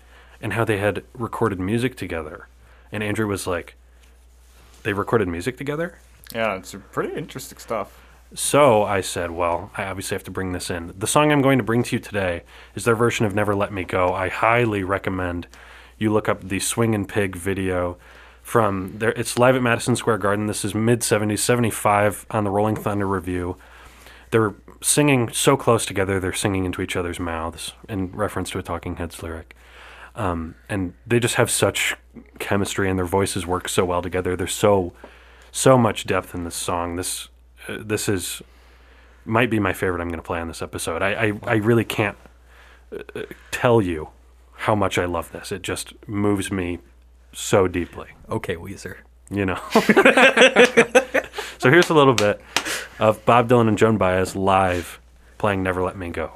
and how they had recorded music together. And Andrew was like, "They recorded music together." Yeah, it's pretty interesting stuff. So I said, well, I obviously have to bring this in. The song I'm going to bring to you today is their version of Never Let Me Go. I highly recommend you look up the Swing and Pig video from there. It's live at Madison Square Garden. This is mid 70s, 75 on the Rolling Thunder Revue. They're singing so close together, they're singing into each other's mouths in reference to a Talking Heads lyric. Um, and they just have such chemistry and their voices work so well together. There's so so much depth in this song. This uh, this is might be my favorite I'm going to play on this episode. I I, I really can't uh, tell you how much I love this. It just moves me so deeply. Okay, Weezer. You know. so here's a little bit of Bob Dylan and Joan Baez live playing "Never Let Me Go."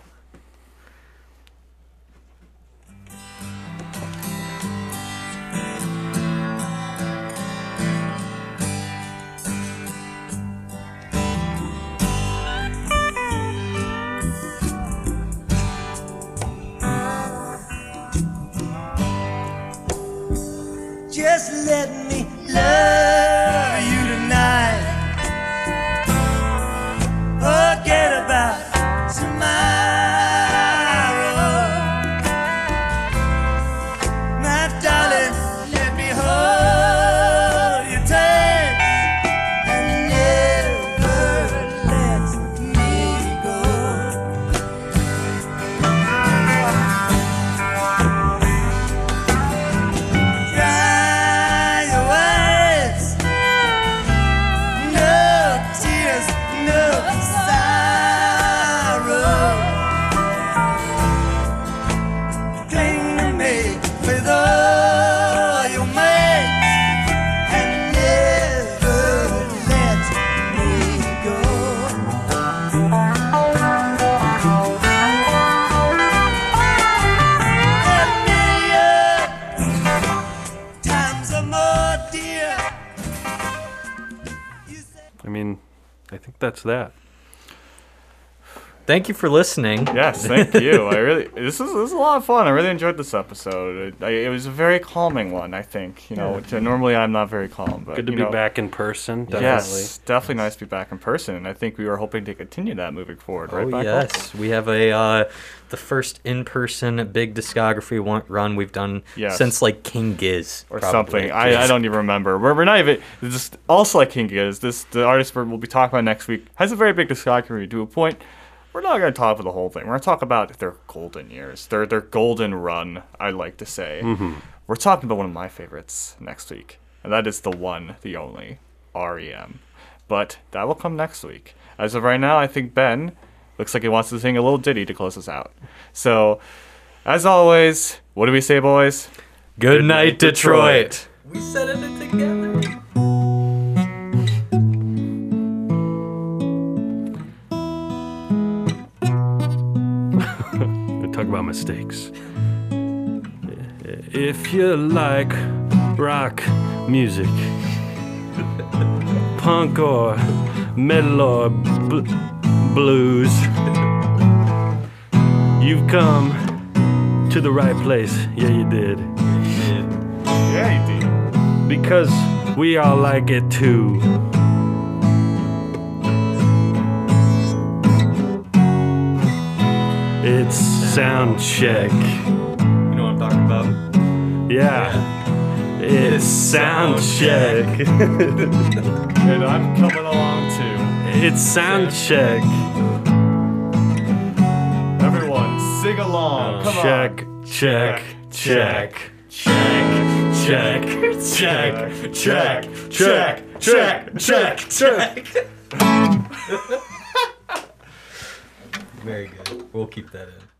Thank you for listening. Yes, thank you. I really this is this is a lot of fun. I really enjoyed this episode. It, I, it was a very calming one. I think you know. Yeah. which, uh, normally I'm not very calm, but Good to you be know, back in person. Definitely. Yes, definitely nice to be back in person. And I think we were hoping to continue that moving forward. Right, Oh Michael? yes, we have a uh, the first in-person big discography one, run we've done Yes. since like King Giz or probably. something. I, I don't even remember. We're, we're not even it's just also like King is this the artist we'll be talking about next week has a very big discography to a point. We're not going to talk about the whole thing. We're going to talk about their golden years, their their golden run. I like to say. Mhm. We're talking about one of my favorites next week, and that is the one, the only REM. But that will come next week. As of right now, I think Ben looks like he wants to sing a little ditty to close us out. So, as always, what do we say, boys? Good night, Detroit. We said it together. Talk about mistakes. If you like rock music, punk or metal or bl- blues, you've come to the right place. Yeah, you did. Yeah, you did. Because we all like it too. It's sound check. You know what I'm talking about? Yeah. It's sound check. and I'm coming along too. It's sound check. Everyone, sing along. Oh. Come check, on. check, check, check, check, check, check, check, check, check, check. Very good. We'll keep that in.